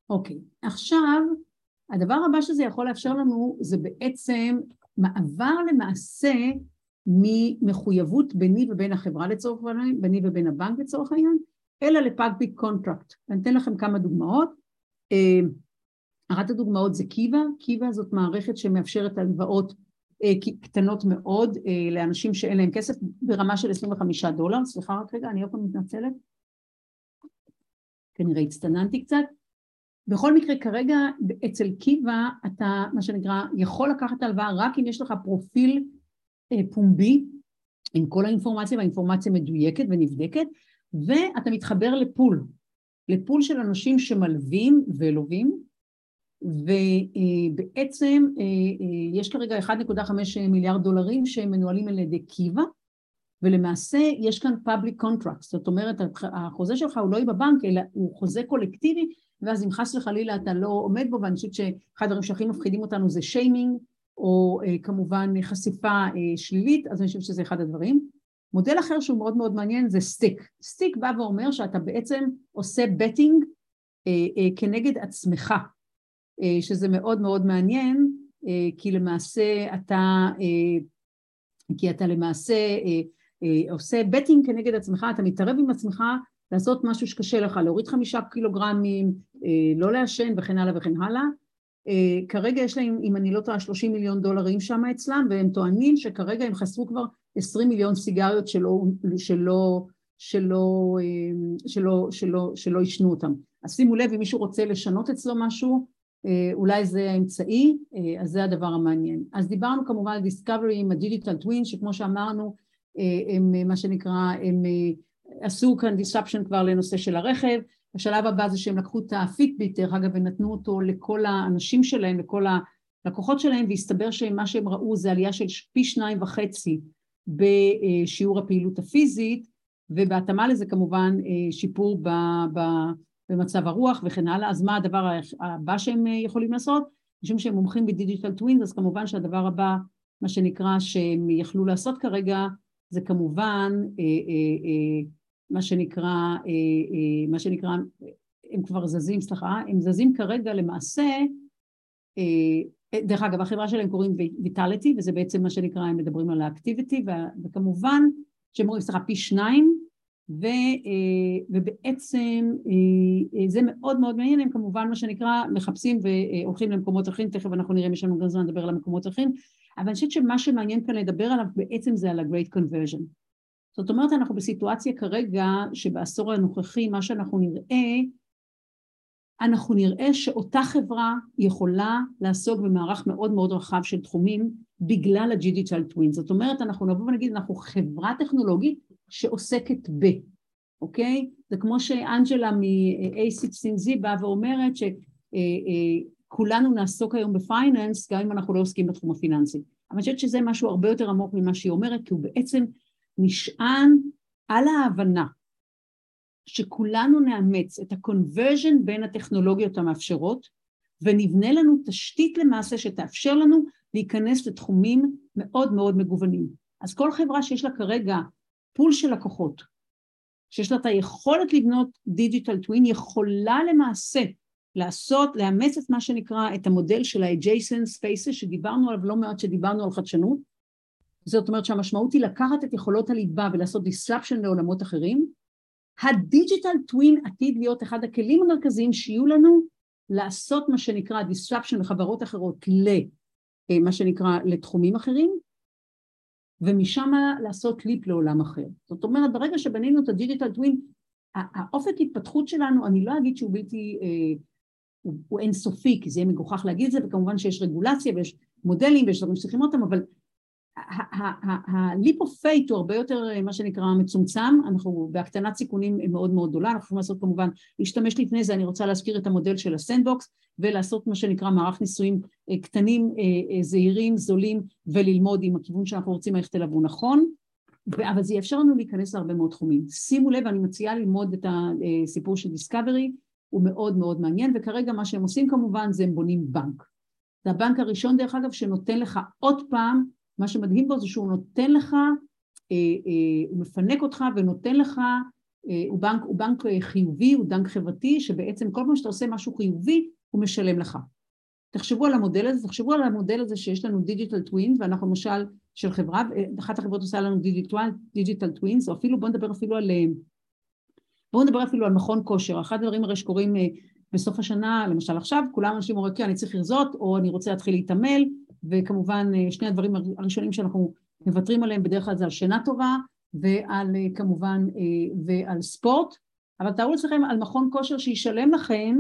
אוקיי, עכשיו הדבר הבא שזה יכול לאפשר לנו זה בעצם מעבר למעשה ממחויבות ביני ובין החברה לצורך העניין, ביני ובין הבנק לצורך העניין, אלא ל public contract. אני אתן לכם כמה דוגמאות. אה, אחת הדוגמאות זה Kiva, Kiva זאת מערכת שמאפשרת הלוואות אה, קטנות מאוד אה, לאנשים שאין להם כסף ברמה של 25 דולר, סליחה רק רגע, אני עוד פעם מתנצלת, כנראה הצטננתי קצת. בכל מקרה כרגע אצל Kiva אתה מה שנקרא יכול לקחת הלוואה רק אם יש לך פרופיל פומבי עם כל האינפורמציה והאינפורמציה מדויקת ונבדקת ואתה מתחבר לפול, לפול של אנשים שמלווים ולווים ובעצם אה, אה, יש כרגע 1.5 מיליארד דולרים שהם מנוהלים על ידי קיבה ולמעשה יש כאן public contracts, זאת אומרת החוזה שלך הוא לא יהיה בבנק אלא הוא חוזה קולקטיבי ואז אם חס וחלילה אתה לא עומד בו ואני חושבת שאחד הדברים שהכי מפחידים אותנו זה שיימינג או אה, כמובן חשיפה שלילית אז אני חושבת שזה אחד הדברים מודל אחר שהוא מאוד מאוד מעניין זה stickK. stickK בא ואומר שאתה בעצם עושה betting אה, אה, כנגד עצמך, אה, שזה מאוד מאוד מעניין, אה, כי למעשה אתה, אה, כי אתה למעשה אה, אה, עושה betting כנגד עצמך, אתה מתערב עם עצמך לעשות משהו שקשה לך, להוריד חמישה קילוגרמים, אה, לא לעשן וכן הלאה וכן הלאה. Uh, כרגע יש להם, אם אני לא טועה, 30 מיליון דולרים שם אצלם, והם טוענים שכרגע הם חסרו כבר 20 מיליון סיגריות שלא, שלא, שלא, אה, שלא, שלא, שלא עישנו אותם. אז שימו לב, אם מישהו רוצה לשנות אצלו משהו, אה, אולי זה האמצעי, אה, אז זה הדבר המעניין. אז דיברנו כמובן על דיסקאברי עם הדיגיטל טווין, שכמו שאמרנו, הם מה שנקרא, הם עשו כאן disruption כבר לנושא של הרכב, השלב הבא זה שהם לקחו את ה Fitbit, דרך אגב, ונתנו אותו לכל האנשים שלהם, לכל הלקוחות שלהם, והסתבר שמה שהם ראו זה עלייה של פי שניים וחצי בשיעור הפעילות הפיזית, ובהתאמה לזה כמובן אה, שיפור במצב הרוח וכן הלאה. אז מה הדבר הבא שהם אה, יכולים לעשות? משום שהם מומחים ב digital twins, אז כמובן שהדבר הבא, מה שנקרא, שהם יכלו לעשות כרגע, זה כמובן אה, מה שנקרא, מה שנקרא, הם כבר זזים, סליחה, הם זזים כרגע למעשה דרך אגב, החברה שלהם קוראים ויטליטי, וזה בעצם מה שנקרא, הם מדברים על האקטיביטי, וכמובן שהם רואים, סליחה, פי שניים, ו, אה, ובעצם אה, זה מאוד מאוד מעניין, הם כמובן מה שנקרא מחפשים והולכים למקומות אחרים, תכף אנחנו נראה אם יש לנו גם זמן לדבר על המקומות האחרים, אבל אני חושבת שמה שמעניין כאן לדבר עליו בעצם זה על ה-Great Conversion. זאת אומרת, אנחנו בסיטואציה כרגע שבעשור הנוכחי מה שאנחנו נראה אנחנו נראה שאותה חברה יכולה לעסוק במערך מאוד מאוד רחב של תחומים בגלל הדיגיטל טווין. זאת אומרת, אנחנו נבוא ונגיד, אנחנו חברה טכנולוגית שעוסקת ב, אוקיי? זה כמו שאנג'לה מ-A16Z באה ואומרת שכולנו אה, אה, נעסוק היום בפייננס, גם אם אנחנו לא עוסקים בתחום הפיננסי. אבל אני חושבת שזה משהו הרבה יותר עמוק ממה שהיא אומרת, כי הוא בעצם נשען על ההבנה שכולנו נאמץ את ה- convergence בין הטכנולוגיות המאפשרות ונבנה לנו תשתית למעשה שתאפשר לנו להיכנס לתחומים מאוד מאוד מגוונים. אז כל חברה שיש לה כרגע pool של לקוחות, שיש לה את היכולת לבנות digital twin, יכולה למעשה לעשות, לאמץ את מה שנקרא, את המודל של ה-adjacent spaces שדיברנו עליו לא מעט שדיברנו על חדשנות, זאת אומרת שהמשמעות היא לקחת את יכולות הליבה ולעשות disruption לעולמות אחרים, ה digital twin עתיד להיות אחד הכלים המרכזיים שיהיו לנו לעשות מה שנקרא disruption לחברות אחרות למה אה, שנקרא לתחומים אחרים ומשם לעשות leap לעולם אחר. זאת אומרת ברגע שבנינו את ה digital twin האופק התפתחות שלנו אני לא אגיד שהוא בלתי אה, הוא, הוא אינסופי כי זה יהיה מגוחך להגיד את זה וכמובן שיש רגולציה ויש מודלים ויש דברים שצריכים אותם אבל fate הוא הרבה יותר מה שנקרא מצומצם, אנחנו בהקטנת סיכונים מאוד מאוד גדולה, אנחנו יכולים לעשות כמובן, להשתמש לפני זה, אני רוצה להזכיר את המודל של הסנדבוקס ולעשות מה שנקרא מערך ניסויים אה, קטנים, אה, אה, זהירים, זולים וללמוד עם הכיוון שאנחנו רוצים ללכת אליו הוא נכון, אבל זה יאפשר לנו להיכנס להרבה מאוד תחומים. שימו לב, אני מציעה ללמוד את הסיפור של דיסקאברי, הוא מאוד מאוד מעניין וכרגע מה שהם עושים כמובן זה הם בונים בנק. זה הבנק הראשון דרך אגב שנותן לך עוד פעם מה שמדהים בו זה שהוא נותן לך הוא מפנק אותך ונותן לך, הוא בנק, הוא בנק חיובי, הוא בנק חברתי, שבעצם כל פעם שאתה עושה משהו חיובי, הוא משלם לך. תחשבו על המודל הזה, תחשבו על המודל הזה שיש לנו digital twin, ואנחנו למשל של חברה, אחת החברות עושה לנו digital twins, או אפילו, בואו נדבר אפילו על, בואו נדבר אפילו על מכון כושר, אחד הדברים הרי שקורים בסוף השנה, למשל עכשיו, כולם אנשים אומרים, כן, אני צריך לרזות, או אני רוצה להתחיל להתעמל, וכמובן שני הדברים הראשונים שאנחנו מוותרים עליהם בדרך כלל זה על שינה טובה, ועל כמובן, ועל ספורט, אבל תארו לעצמכם על מכון כושר שישלם לכם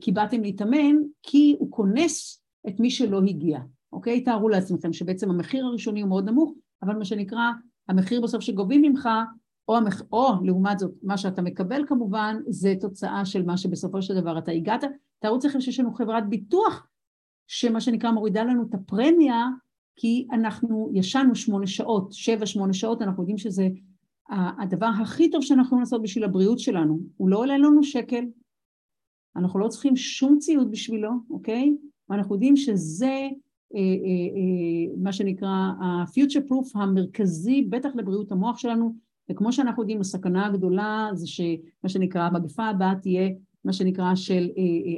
כי באתם להתאמן, כי הוא כונס את מי שלא הגיע, אוקיי? תארו לעצמכם שבעצם המחיר הראשוני הוא מאוד נמוך, אבל מה שנקרא, המחיר בסוף שגובים ממך, או, המח... או לעומת זאת, מה שאתה מקבל כמובן, זה תוצאה של מה שבסופו של דבר אתה הגעת. תארו לעצמכם שיש לנו חברת ביטוח, שמה שנקרא מורידה לנו את הפרמיה, כי אנחנו ישנו שמונה שעות, שבע, שמונה שעות, אנחנו יודעים שזה הדבר הכי טוב שאנחנו יכולים לעשות בשביל הבריאות שלנו. הוא לא עולה לנו שקל, אנחנו לא צריכים שום ציוד בשבילו, אוקיי? ואנחנו יודעים שזה אה, אה, אה, מה שנקרא ה-future proof המרכזי, בטח לבריאות המוח שלנו, וכמו שאנחנו יודעים, הסכנה הגדולה זה שמה שנקרא המגפה הבאה תהיה מה שנקרא של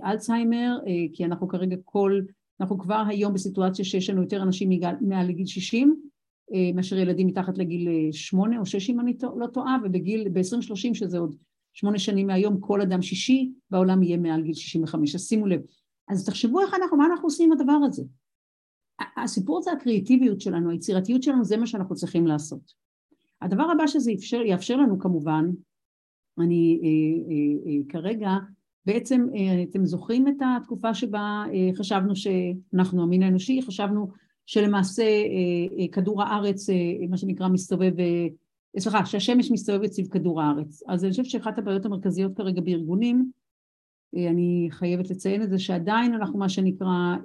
אלצהיימר, כי אנחנו כרגע כל, אנחנו כבר היום בסיטואציה שיש לנו יותר אנשים מעל לגיל 60, מאשר ילדים מתחת לגיל 8 או 6 אם אני לא טועה, ובגיל, ב-2030 שזה עוד שמונה שנים מהיום כל אדם שישי בעולם יהיה מעל גיל 65, אז שימו לב. אז תחשבו איך אנחנו, מה אנחנו עושים עם הדבר הזה. הסיפור זה הקריאטיביות שלנו, היצירתיות שלנו, זה מה שאנחנו צריכים לעשות. הדבר הבא שזה יאפשר, יאפשר לנו כמובן, אני אה, אה, אה, כרגע, בעצם אה, אתם זוכרים את התקופה שבה אה, חשבנו שאנחנו המין האנושי, חשבנו שלמעשה אה, כדור הארץ, מה שנקרא מסתובב סליחה, שהשמש מסתובבת סביב כדור הארץ. אז אני חושבת שאחת הבעיות המרכזיות כרגע בארגונים, אני חייבת לציין את זה, שעדיין אנחנו מה שנקרא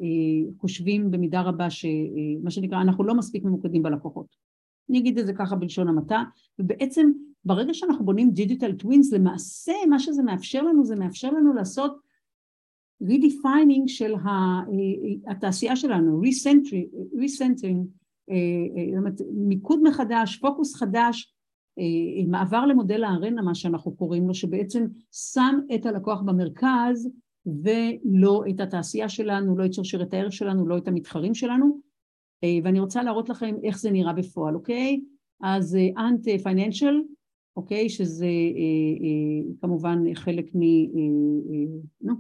חושבים במידה רבה שמה שנקרא, אנחנו לא מספיק ממוקדים בלקוחות. אני אגיד את זה ככה בלשון המעטה, ובעצם ברגע שאנחנו בונים digital twins, למעשה מה שזה מאפשר לנו, זה מאפשר לנו לעשות redefining של התעשייה שלנו, recentering, מיקוד מחדש, פוקוס חדש, אה, מעבר למודל הארנה, מה שאנחנו קוראים לו, שבעצם שם את הלקוח במרכז ולא את התעשייה שלנו, לא את שרשרת הערך שלנו, לא את המתחרים שלנו, אה, ואני רוצה להראות לכם איך זה נראה בפועל, אוקיי? אז אנט אה, פייננשל, אוקיי? שזה כמובן חלק מ... נו,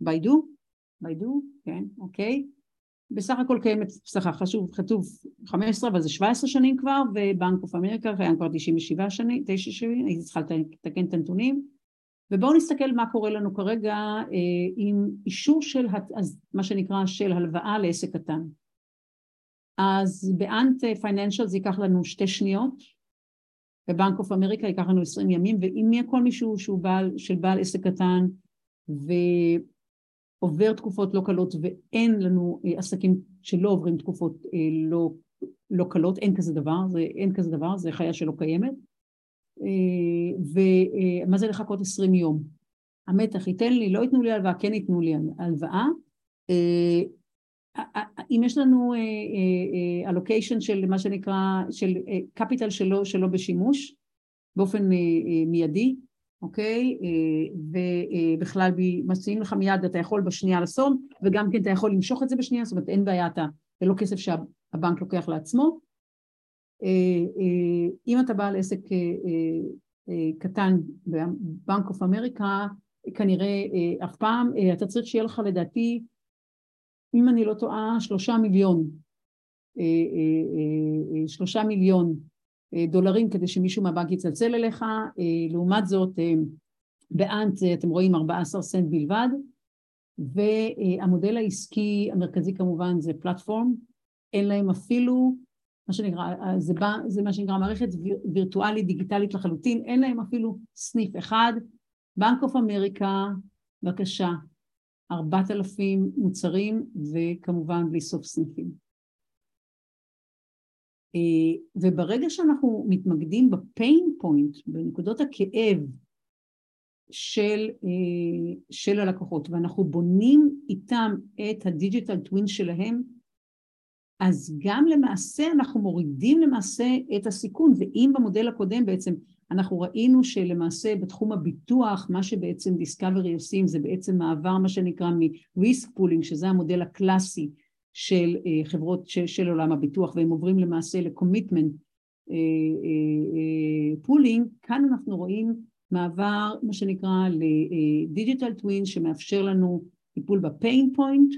ביידו, ביידו, כן, אוקיי? בסך הכל קיימת, סליחה, חשוב, כתוב 15 אבל זה 17 שנים כבר ובנק אוף אמריקה קיים כבר 97 שנים, 9 שנים, הייתי צריכה לתקן את הנתונים. ובואו נסתכל מה קורה לנו כרגע אה, עם אישור של, מה שנקרא של הלוואה לעסק קטן. אז באנט פייננשל זה ייקח לנו שתי שניות בבנק אוף אמריקה ייקח לנו 20 ימים ואם יהיה כל מישהו שהוא בעל, של בעל עסק קטן ו... עובר תקופות לא קלות ואין לנו אה, עסקים שלא עוברים תקופות אה, לא, לא קלות, אין כזה דבר, זה, אין כזה דבר, זה חיה שלא קיימת. אה, ומה זה לחכות עשרים יום? המתח ייתן לי, לא ייתנו לי הלוואה, כן ייתנו לי הלוואה. אם יש לנו אלוקיישן של מה שנקרא, של קפיטל שלו, שלו בשימוש באופן מיידי, אוקיי? אה, ובכלל מציעים לך מיד, אתה יכול בשנייה לסום, וגם כן אתה יכול למשוך את זה בשנייה, זאת אומרת אין בעיה, אתה, זה לא כסף שהבנק לוקח לעצמו. אה, אה, אם אתה בעל עסק קטן בבנק אוף אמריקה, כנראה אף פעם, אתה צריך שיהיה לך לדעתי, אם אני לא טועה, שלושה מיליון, שלושה מיליון דולרים כדי שמישהו מהבנק יצלצל אליך, אה, לעומת זאת אה, באנט אתם רואים 14 סנט בלבד. והמודל העסקי המרכזי כמובן זה פלטפורם, אין להם אפילו מה שנקרא, זה, בא, זה מה שנקרא מערכת וירטואלית דיגיטלית לחלוטין, אין להם אפילו סניף אחד, בנק אוף אמריקה, בבקשה, 4,000 מוצרים וכמובן בלי סוף סניפים. אה, וברגע שאנחנו מתמקדים ב pain point, בנקודות הכאב של, אה, של הלקוחות, ואנחנו בונים איתם את ה digital twin שלהם, אז גם למעשה אנחנו מורידים למעשה את הסיכון, ואם במודל הקודם בעצם אנחנו ראינו שלמעשה בתחום הביטוח, מה שבעצם Discovery עושים זה בעצם מעבר מה שנקרא מ-risk pooling, שזה המודל הקלאסי של אה, חברות של, של עולם הביטוח, והם עוברים למעשה ל- commitment pooling, כאן אנחנו רואים מעבר מה שנקרא ל digital twin שמאפשר לנו טיפול בפיין פוינט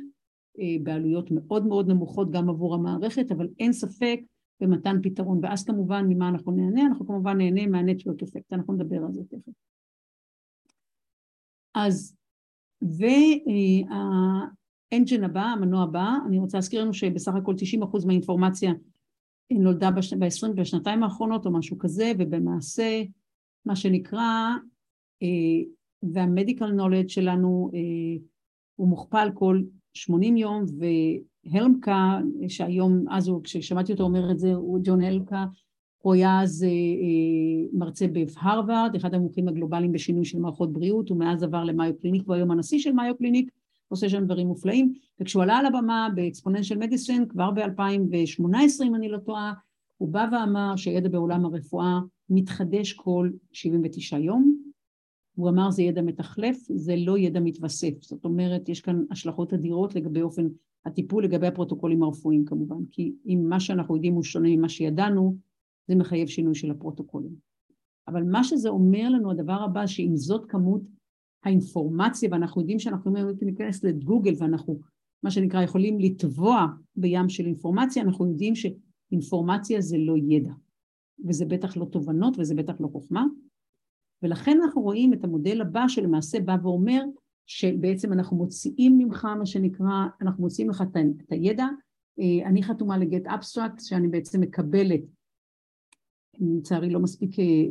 בעלויות מאוד מאוד נמוכות גם עבור המערכת, אבל אין ספק במתן פתרון. ואז כמובן ממה אנחנו נהנה? אנחנו כמובן נהנה מהנטוורק אפקט, אנחנו נדבר על זה תכף. אז, והאנג'ן הבא, המנוע הבא, אני רוצה להזכיר לנו שבסך הכל 90% מהאינפורמציה נולדה ב-20 בשנתיים האחרונות או משהו כזה, ובמעשה מה שנקרא, אה, והמדיקל נולד שלנו אה, הוא מוכפל כל 80 יום, והלמקה, שהיום, אז הוא, כששמעתי אותו אומר את זה, הוא ג'ון הלמקה, הוא היה אז אה, מרצה בהרווארד, אחד המומחים הגלובליים בשינוי של מערכות בריאות, ומאז עבר למיו קליניק, והוא היום הנשיא של מיו קליניק, עושה שם דברים מופלאים, וכשהוא עלה על הבמה באקספוננציאל מדיסן, כבר ב-2018 אם אני לא טועה, הוא בא ואמר שידע בעולם הרפואה מתחדש כל 79 יום, הוא אמר זה ידע מתחלף, זה לא ידע מתווסף, זאת אומרת יש כאן השלכות אדירות לגבי אופן הטיפול, לגבי הפרוטוקולים הרפואיים כמובן, כי אם מה שאנחנו יודעים הוא שונה ממה שידענו, זה מחייב שינוי של הפרוטוקולים. אבל מה שזה אומר לנו, הדבר הבא, שאם זאת כמות האינפורמציה, ואנחנו יודעים שאנחנו יכולים להיכנס לגוגל ואנחנו, מה שנקרא, יכולים לטבוע בים של אינפורמציה, אנחנו יודעים שאינפורמציה זה לא ידע, וזה בטח לא תובנות וזה בטח לא חוכמה, ולכן אנחנו רואים את המודל הבא שלמעשה בא ואומר שבעצם אנחנו מוציאים ממך מה שנקרא, אנחנו מוציאים לך את הידע, אה, אני חתומה ל getAbstract שאני בעצם מקבלת. לצערי לא מספיק,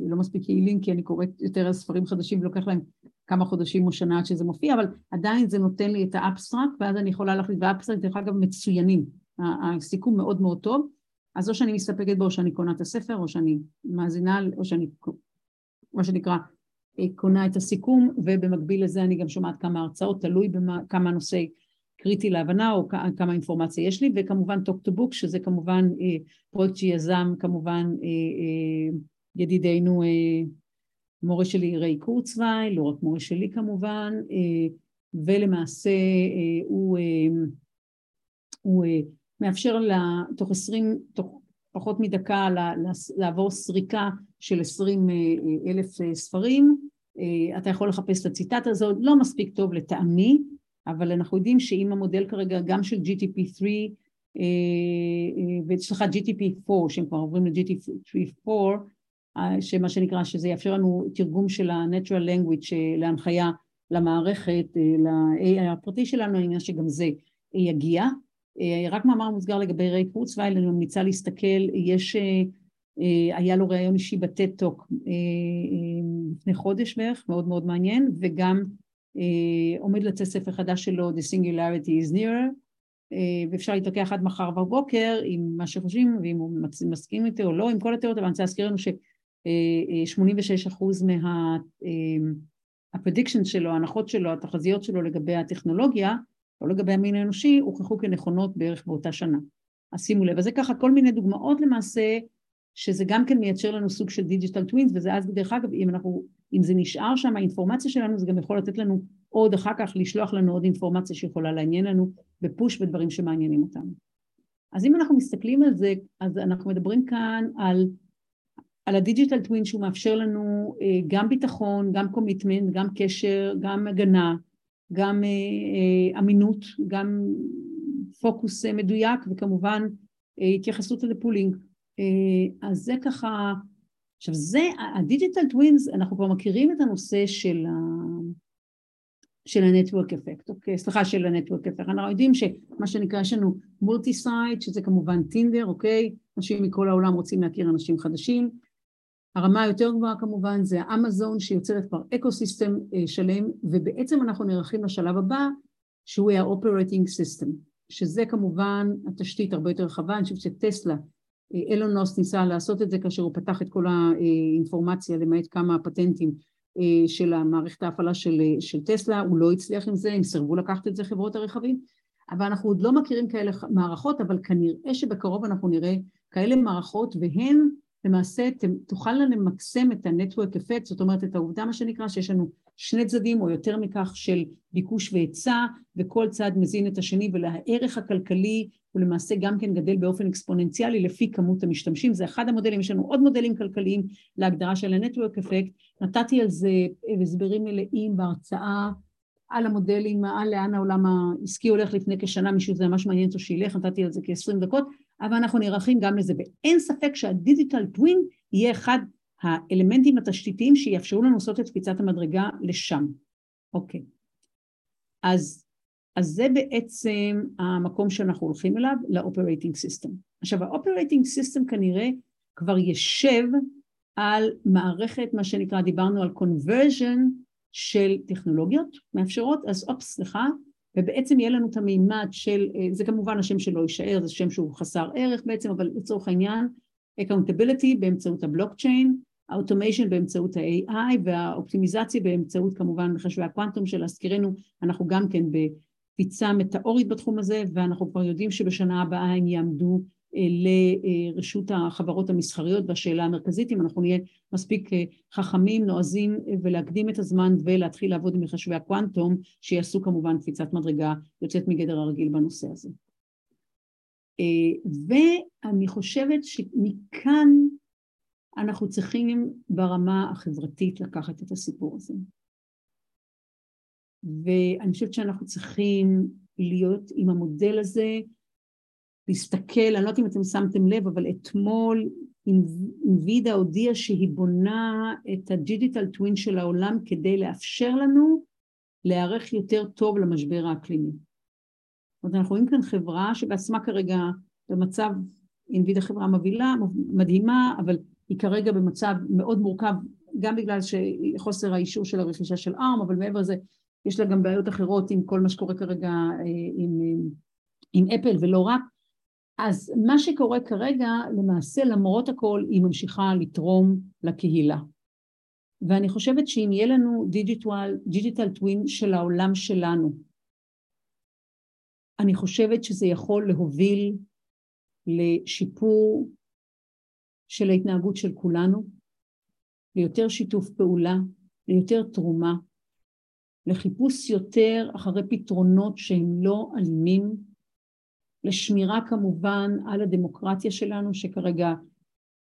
לא מספיק יעילים כי אני קוראת יותר על ספרים חדשים ולוקח להם כמה חודשים או שנה עד שזה מופיע, אבל עדיין זה נותן לי את ה abstract ואז אני יכולה להחליט, וה abstract דרך אגב מצוינים, הסיכום מאוד מאוד טוב, אז או שאני מסתפקת בו או שאני קונה את הספר או שאני מאזינה או שאני, מה שנקרא, קונה את הסיכום ובמקביל לזה אני גם שומעת כמה הרצאות, תלוי בכמה נושא קריטי להבנה או כמה אינפורמציה יש לי וכמובן Talk to Book שזה כמובן אה, פרויקט שיזם כמובן אה, אה, ידידנו מורה שלי ריי קורצווי, לא רק מורה שלי כמובן ולמעשה הוא, הוא מאפשר לה, תוך עשרים, תוך פחות מדקה לעבור סריקה של עשרים אלף ספרים אתה יכול לחפש את הציטטה הזאת, לא מספיק טוב לטעמי אבל אנחנו יודעים שאם המודל כרגע גם של GTP3 אה, אה, וסליחה GTP4 שהם כבר עוברים ל-GTP4 אה, שמה שנקרא שזה יאפשר לנו תרגום של ה-Natural Language להנחיה למערכת, ל-AI הפרטי שלנו, אני מבינה שגם זה יגיע. רק מאמר מוסגר לגבי ריי קורצווייל, אני ממליצה להסתכל, יש, היה לו ראיון אישי בטט-טוק לפני חודש בערך, מאוד מאוד מעניין, וגם אה, עומד לצאת ספר חדש שלו, The Singularity is Nearer, אה, ואפשר להתווכח עד מחר בבוקר עם מה שחושבים, ואם הוא מסכים איתי או לא, עם כל התיאוריות, אבל אני רוצה להזכיר לנו ש-86% מה-prediction אה, שלו, ההנחות שלו, התחזיות שלו לגבי הטכנולוגיה, או לגבי המין האנושי, הוכחו כנכונות בערך באותה שנה. אז שימו לב, אז זה ככה כל מיני דוגמאות למעשה, שזה גם כן מייצר לנו סוג של digital twins, וזה אז דרך אגב, אם אנחנו אם זה נשאר שם האינפורמציה שלנו זה גם יכול לתת לנו עוד אחר כך לשלוח לנו עוד אינפורמציה שיכולה לעניין לנו ב push ודברים שמעניינים אותנו. אז אם אנחנו מסתכלים על זה אז אנחנו מדברים כאן על, על ה digital twin שהוא מאפשר לנו אה, גם ביטחון, גם commitment, גם קשר, גם הגנה, גם אה, אה, אמינות, גם פוקוס מדויק וכמובן התייחסות ל pooling. אז זה ככה עכשיו זה, ה digital twins, אנחנו כבר מכירים את הנושא של, ה... של ה network effect, אוקיי, סליחה, של ה network effect, אנחנו יודעים שמה שנקרא, יש לנו multi-side, שזה כמובן טינדר, אוקיי, אנשים מכל העולם רוצים להכיר אנשים חדשים, הרמה היותר גבוהה כמובן זה האמזון שיוצרת כבר ecosystem אה, שלם, ובעצם אנחנו נערכים לשלב הבא, שהוא ה-Operating System, שזה כמובן התשתית הרבה יותר רחבה, אני חושבת שטסלה אילון נוס ניסה לעשות את זה כאשר הוא פתח את כל האינפורמציה למעט כמה פטנטים אה, של המערכת ההפעלה של, של טסלה, הוא לא הצליח עם זה, הם סירבו לקחת את זה חברות הרכבים, אבל אנחנו עוד לא מכירים כאלה מערכות, אבל כנראה שבקרוב אנחנו נראה כאלה מערכות, והן למעשה תוכלנה למקסם את ה-network effect, זאת אומרת את העובדה מה שנקרא שיש לנו שני צדדים או יותר מכך של ביקוש והיצע וכל צד מזין את השני והערך הכלכלי הוא למעשה גם כן גדל באופן אקספוננציאלי לפי כמות המשתמשים, זה אחד המודלים, יש לנו עוד מודלים כלכליים להגדרה של ה-network effect, נתתי על זה הסברים מלאים בהרצאה על המודלים, על לאן העולם העסקי הולך לפני כשנה, מישהו זה ממש מעניין אותו שילך, נתתי על זה כ-20 דקות, אבל אנחנו נערכים גם לזה, ואין ספק שהדיגיטל טווין יהיה אחד האלמנטים התשתיתיים שיאפשרו לנו לעשות את קפיצת המדרגה לשם. אוקיי. אז, אז זה בעצם המקום שאנחנו הולכים אליו, ל-Operating System. עכשיו ה-Operating System כנראה כבר ישב על מערכת, מה שנקרא, דיברנו על conversion של טכנולוגיות מאפשרות, אז אופס, סליחה, ובעצם יהיה לנו את המימד של, זה כמובן השם שלו יישאר, זה שם שהוא חסר ערך בעצם, אבל לצורך העניין, accountability באמצעות הבלוקצ'יין, ה automation באמצעות ה-AI והאופטימיזציה באמצעות כמובן מחשבי הקוונטום שלהזכירנו אנחנו גם כן בקפיצה מטאורית בתחום הזה ואנחנו כבר יודעים שבשנה הבאה הם יעמדו לרשות החברות המסחריות והשאלה המרכזית אם אנחנו נהיה מספיק אה, חכמים, נועזים אה, ולהקדים את הזמן ולהתחיל לעבוד עם מחשבי הקוונטום שיעשו כמובן קפיצת מדרגה יוצאת מגדר הרגיל בנושא הזה. אה, ואני חושבת שמכאן אנחנו צריכים ברמה החברתית לקחת את הסיפור הזה. ואני חושבת שאנחנו צריכים להיות עם המודל הזה להסתכל, אני לא יודעת אם אתם שמתם לב, אבל אתמול אינווידה הודיעה שהיא בונה את הדיגיטל טווין של העולם כדי לאפשר לנו להיערך יותר טוב למשבר האקלימי. זאת אומרת, אנחנו רואים כאן חברה שבעצמה כרגע במצב, אינווידה חברה מבהילה, מדהימה, אבל היא כרגע במצב מאוד מורכב, גם בגלל חוסר האישור של הרכישה של ארם, אבל מעבר לזה יש לה גם בעיות אחרות עם כל מה שקורה כרגע אה, עם, עם, עם אפל ולא רק, אז מה שקורה כרגע, למעשה למרות הכל היא ממשיכה לתרום לקהילה. ואני חושבת שאם יהיה לנו דיגיטל, דיגיטל טווין של העולם שלנו, אני חושבת שזה יכול להוביל לשיפור של ההתנהגות של כולנו, ליותר שיתוף פעולה, ליותר תרומה, לחיפוש יותר אחרי פתרונות שהם לא אלימים, לשמירה כמובן על הדמוקרטיה שלנו שכרגע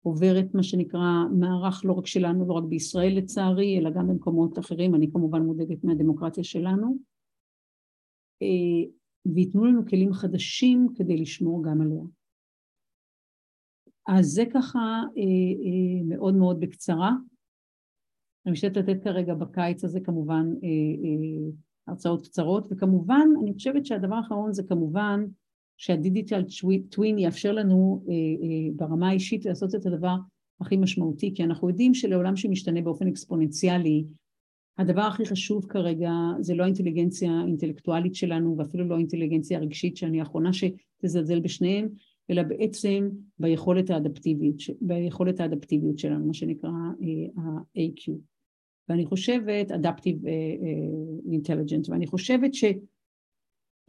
עוברת מה שנקרא מערך לא רק שלנו, לא רק בישראל לצערי, אלא גם במקומות אחרים, אני כמובן מודאגת מהדמוקרטיה שלנו, אה, וייתנו לנו כלים חדשים כדי לשמור גם עליה. אז זה ככה אה, אה, מאוד מאוד בקצרה. אני משתתפת לתת כרגע בקיץ הזה כמובן הרצאות קצרות, וכמובן אני חושבת שהדבר האחרון זה כמובן שהדיגיטל טווין יאפשר לנו אה, אה, ברמה האישית לעשות את הדבר הכי משמעותי, כי אנחנו יודעים שלעולם שמשתנה באופן אקספוננציאלי, הדבר הכי חשוב כרגע זה לא האינטליגנציה האינטלקטואלית שלנו ואפילו לא האינטליגנציה הרגשית שאני האחרונה שתזלזל בשניהם, אלא בעצם ביכולת האדפטיבית, ביכולת האדפטיביות שלנו, מה שנקרא אה, ה-AQ. ואני חושבת, Adaptive Intelligence, ואני חושבת ש...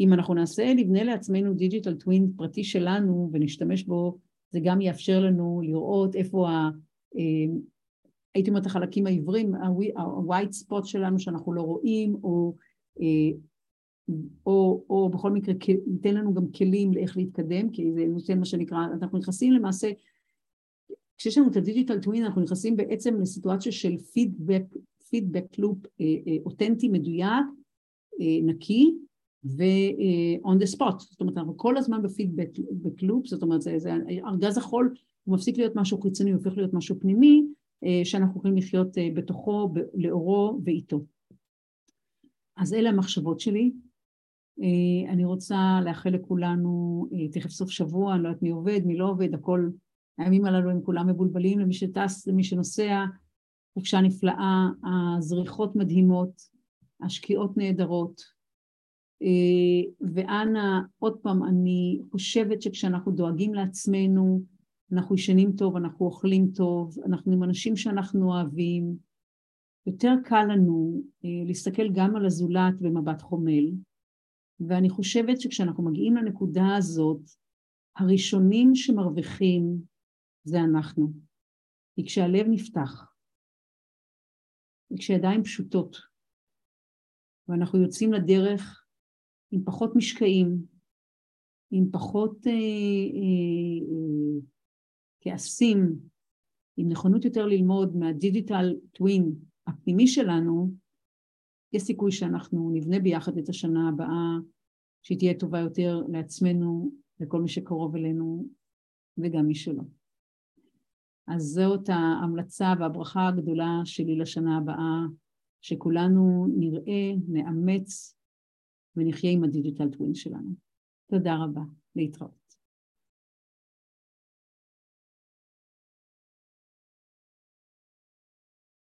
אם אנחנו נעשה, נבנה לעצמנו דיג'יטל טווין פרטי שלנו ונשתמש בו, זה גם יאפשר לנו לראות איפה ה... אה, הייתי אומרת החלקים העיוורים, ה-white spot שלנו שאנחנו לא רואים, או, אה, או, או בכל מקרה ייתן לנו גם כלים לאיך להתקדם, כי זה נותן מה שנקרא, אנחנו נכנסים למעשה, כשיש לנו את ה digital twin אנחנו נכנסים בעצם לסיטואציה של פידבק, feedback loop אותנטי, מדויק, אה, נקי, ו-on the spot, זאת אומרת אנחנו כל הזמן ב feedback loop, זאת אומרת זה, זה ארגז החול הוא מפסיק להיות משהו חיצוני, הוא הופך להיות משהו פנימי אה, שאנחנו יכולים לחיות אה, בתוכו, לאורו ואיתו. אז אלה המחשבות שלי. אה, אני רוצה לאחל לכולנו, תכף סוף שבוע, אני לא יודעת מי עובד, מי לא עובד, הכל, הימים הללו הם כולם מבולבלים, למי שטס, למי שנוסע, חופשה נפלאה, הזריחות מדהימות, השקיעות נהדרות, אה, ואנה, עוד פעם, אני חושבת שכשאנחנו דואגים לעצמנו, אנחנו ישנים טוב, אנחנו אוכלים טוב, אנחנו עם אנשים שאנחנו אוהבים, יותר קל לנו אה, להסתכל גם על הזולת במבט חומל, ואני חושבת שכשאנחנו מגיעים לנקודה הזאת, הראשונים שמרוויחים זה אנחנו. כי כשהלב נפתח, וכשידיים פשוטות, ואנחנו יוצאים לדרך עם פחות משקעים, עם פחות אה, אה, אה, עם נכונות יותר ללמוד מהדיגיטל טווין הפנימי שלנו, יש סיכוי שאנחנו נבנה ביחד את השנה הבאה, שהיא תהיה טובה יותר לעצמנו, לכל מי שקרוב אלינו, וגם מי שלא. אז זאת ההמלצה והברכה הגדולה שלי לשנה הבאה, שכולנו נראה, נאמץ ונחיה עם הדיגיטל טווין שלנו. תודה רבה, להתראות.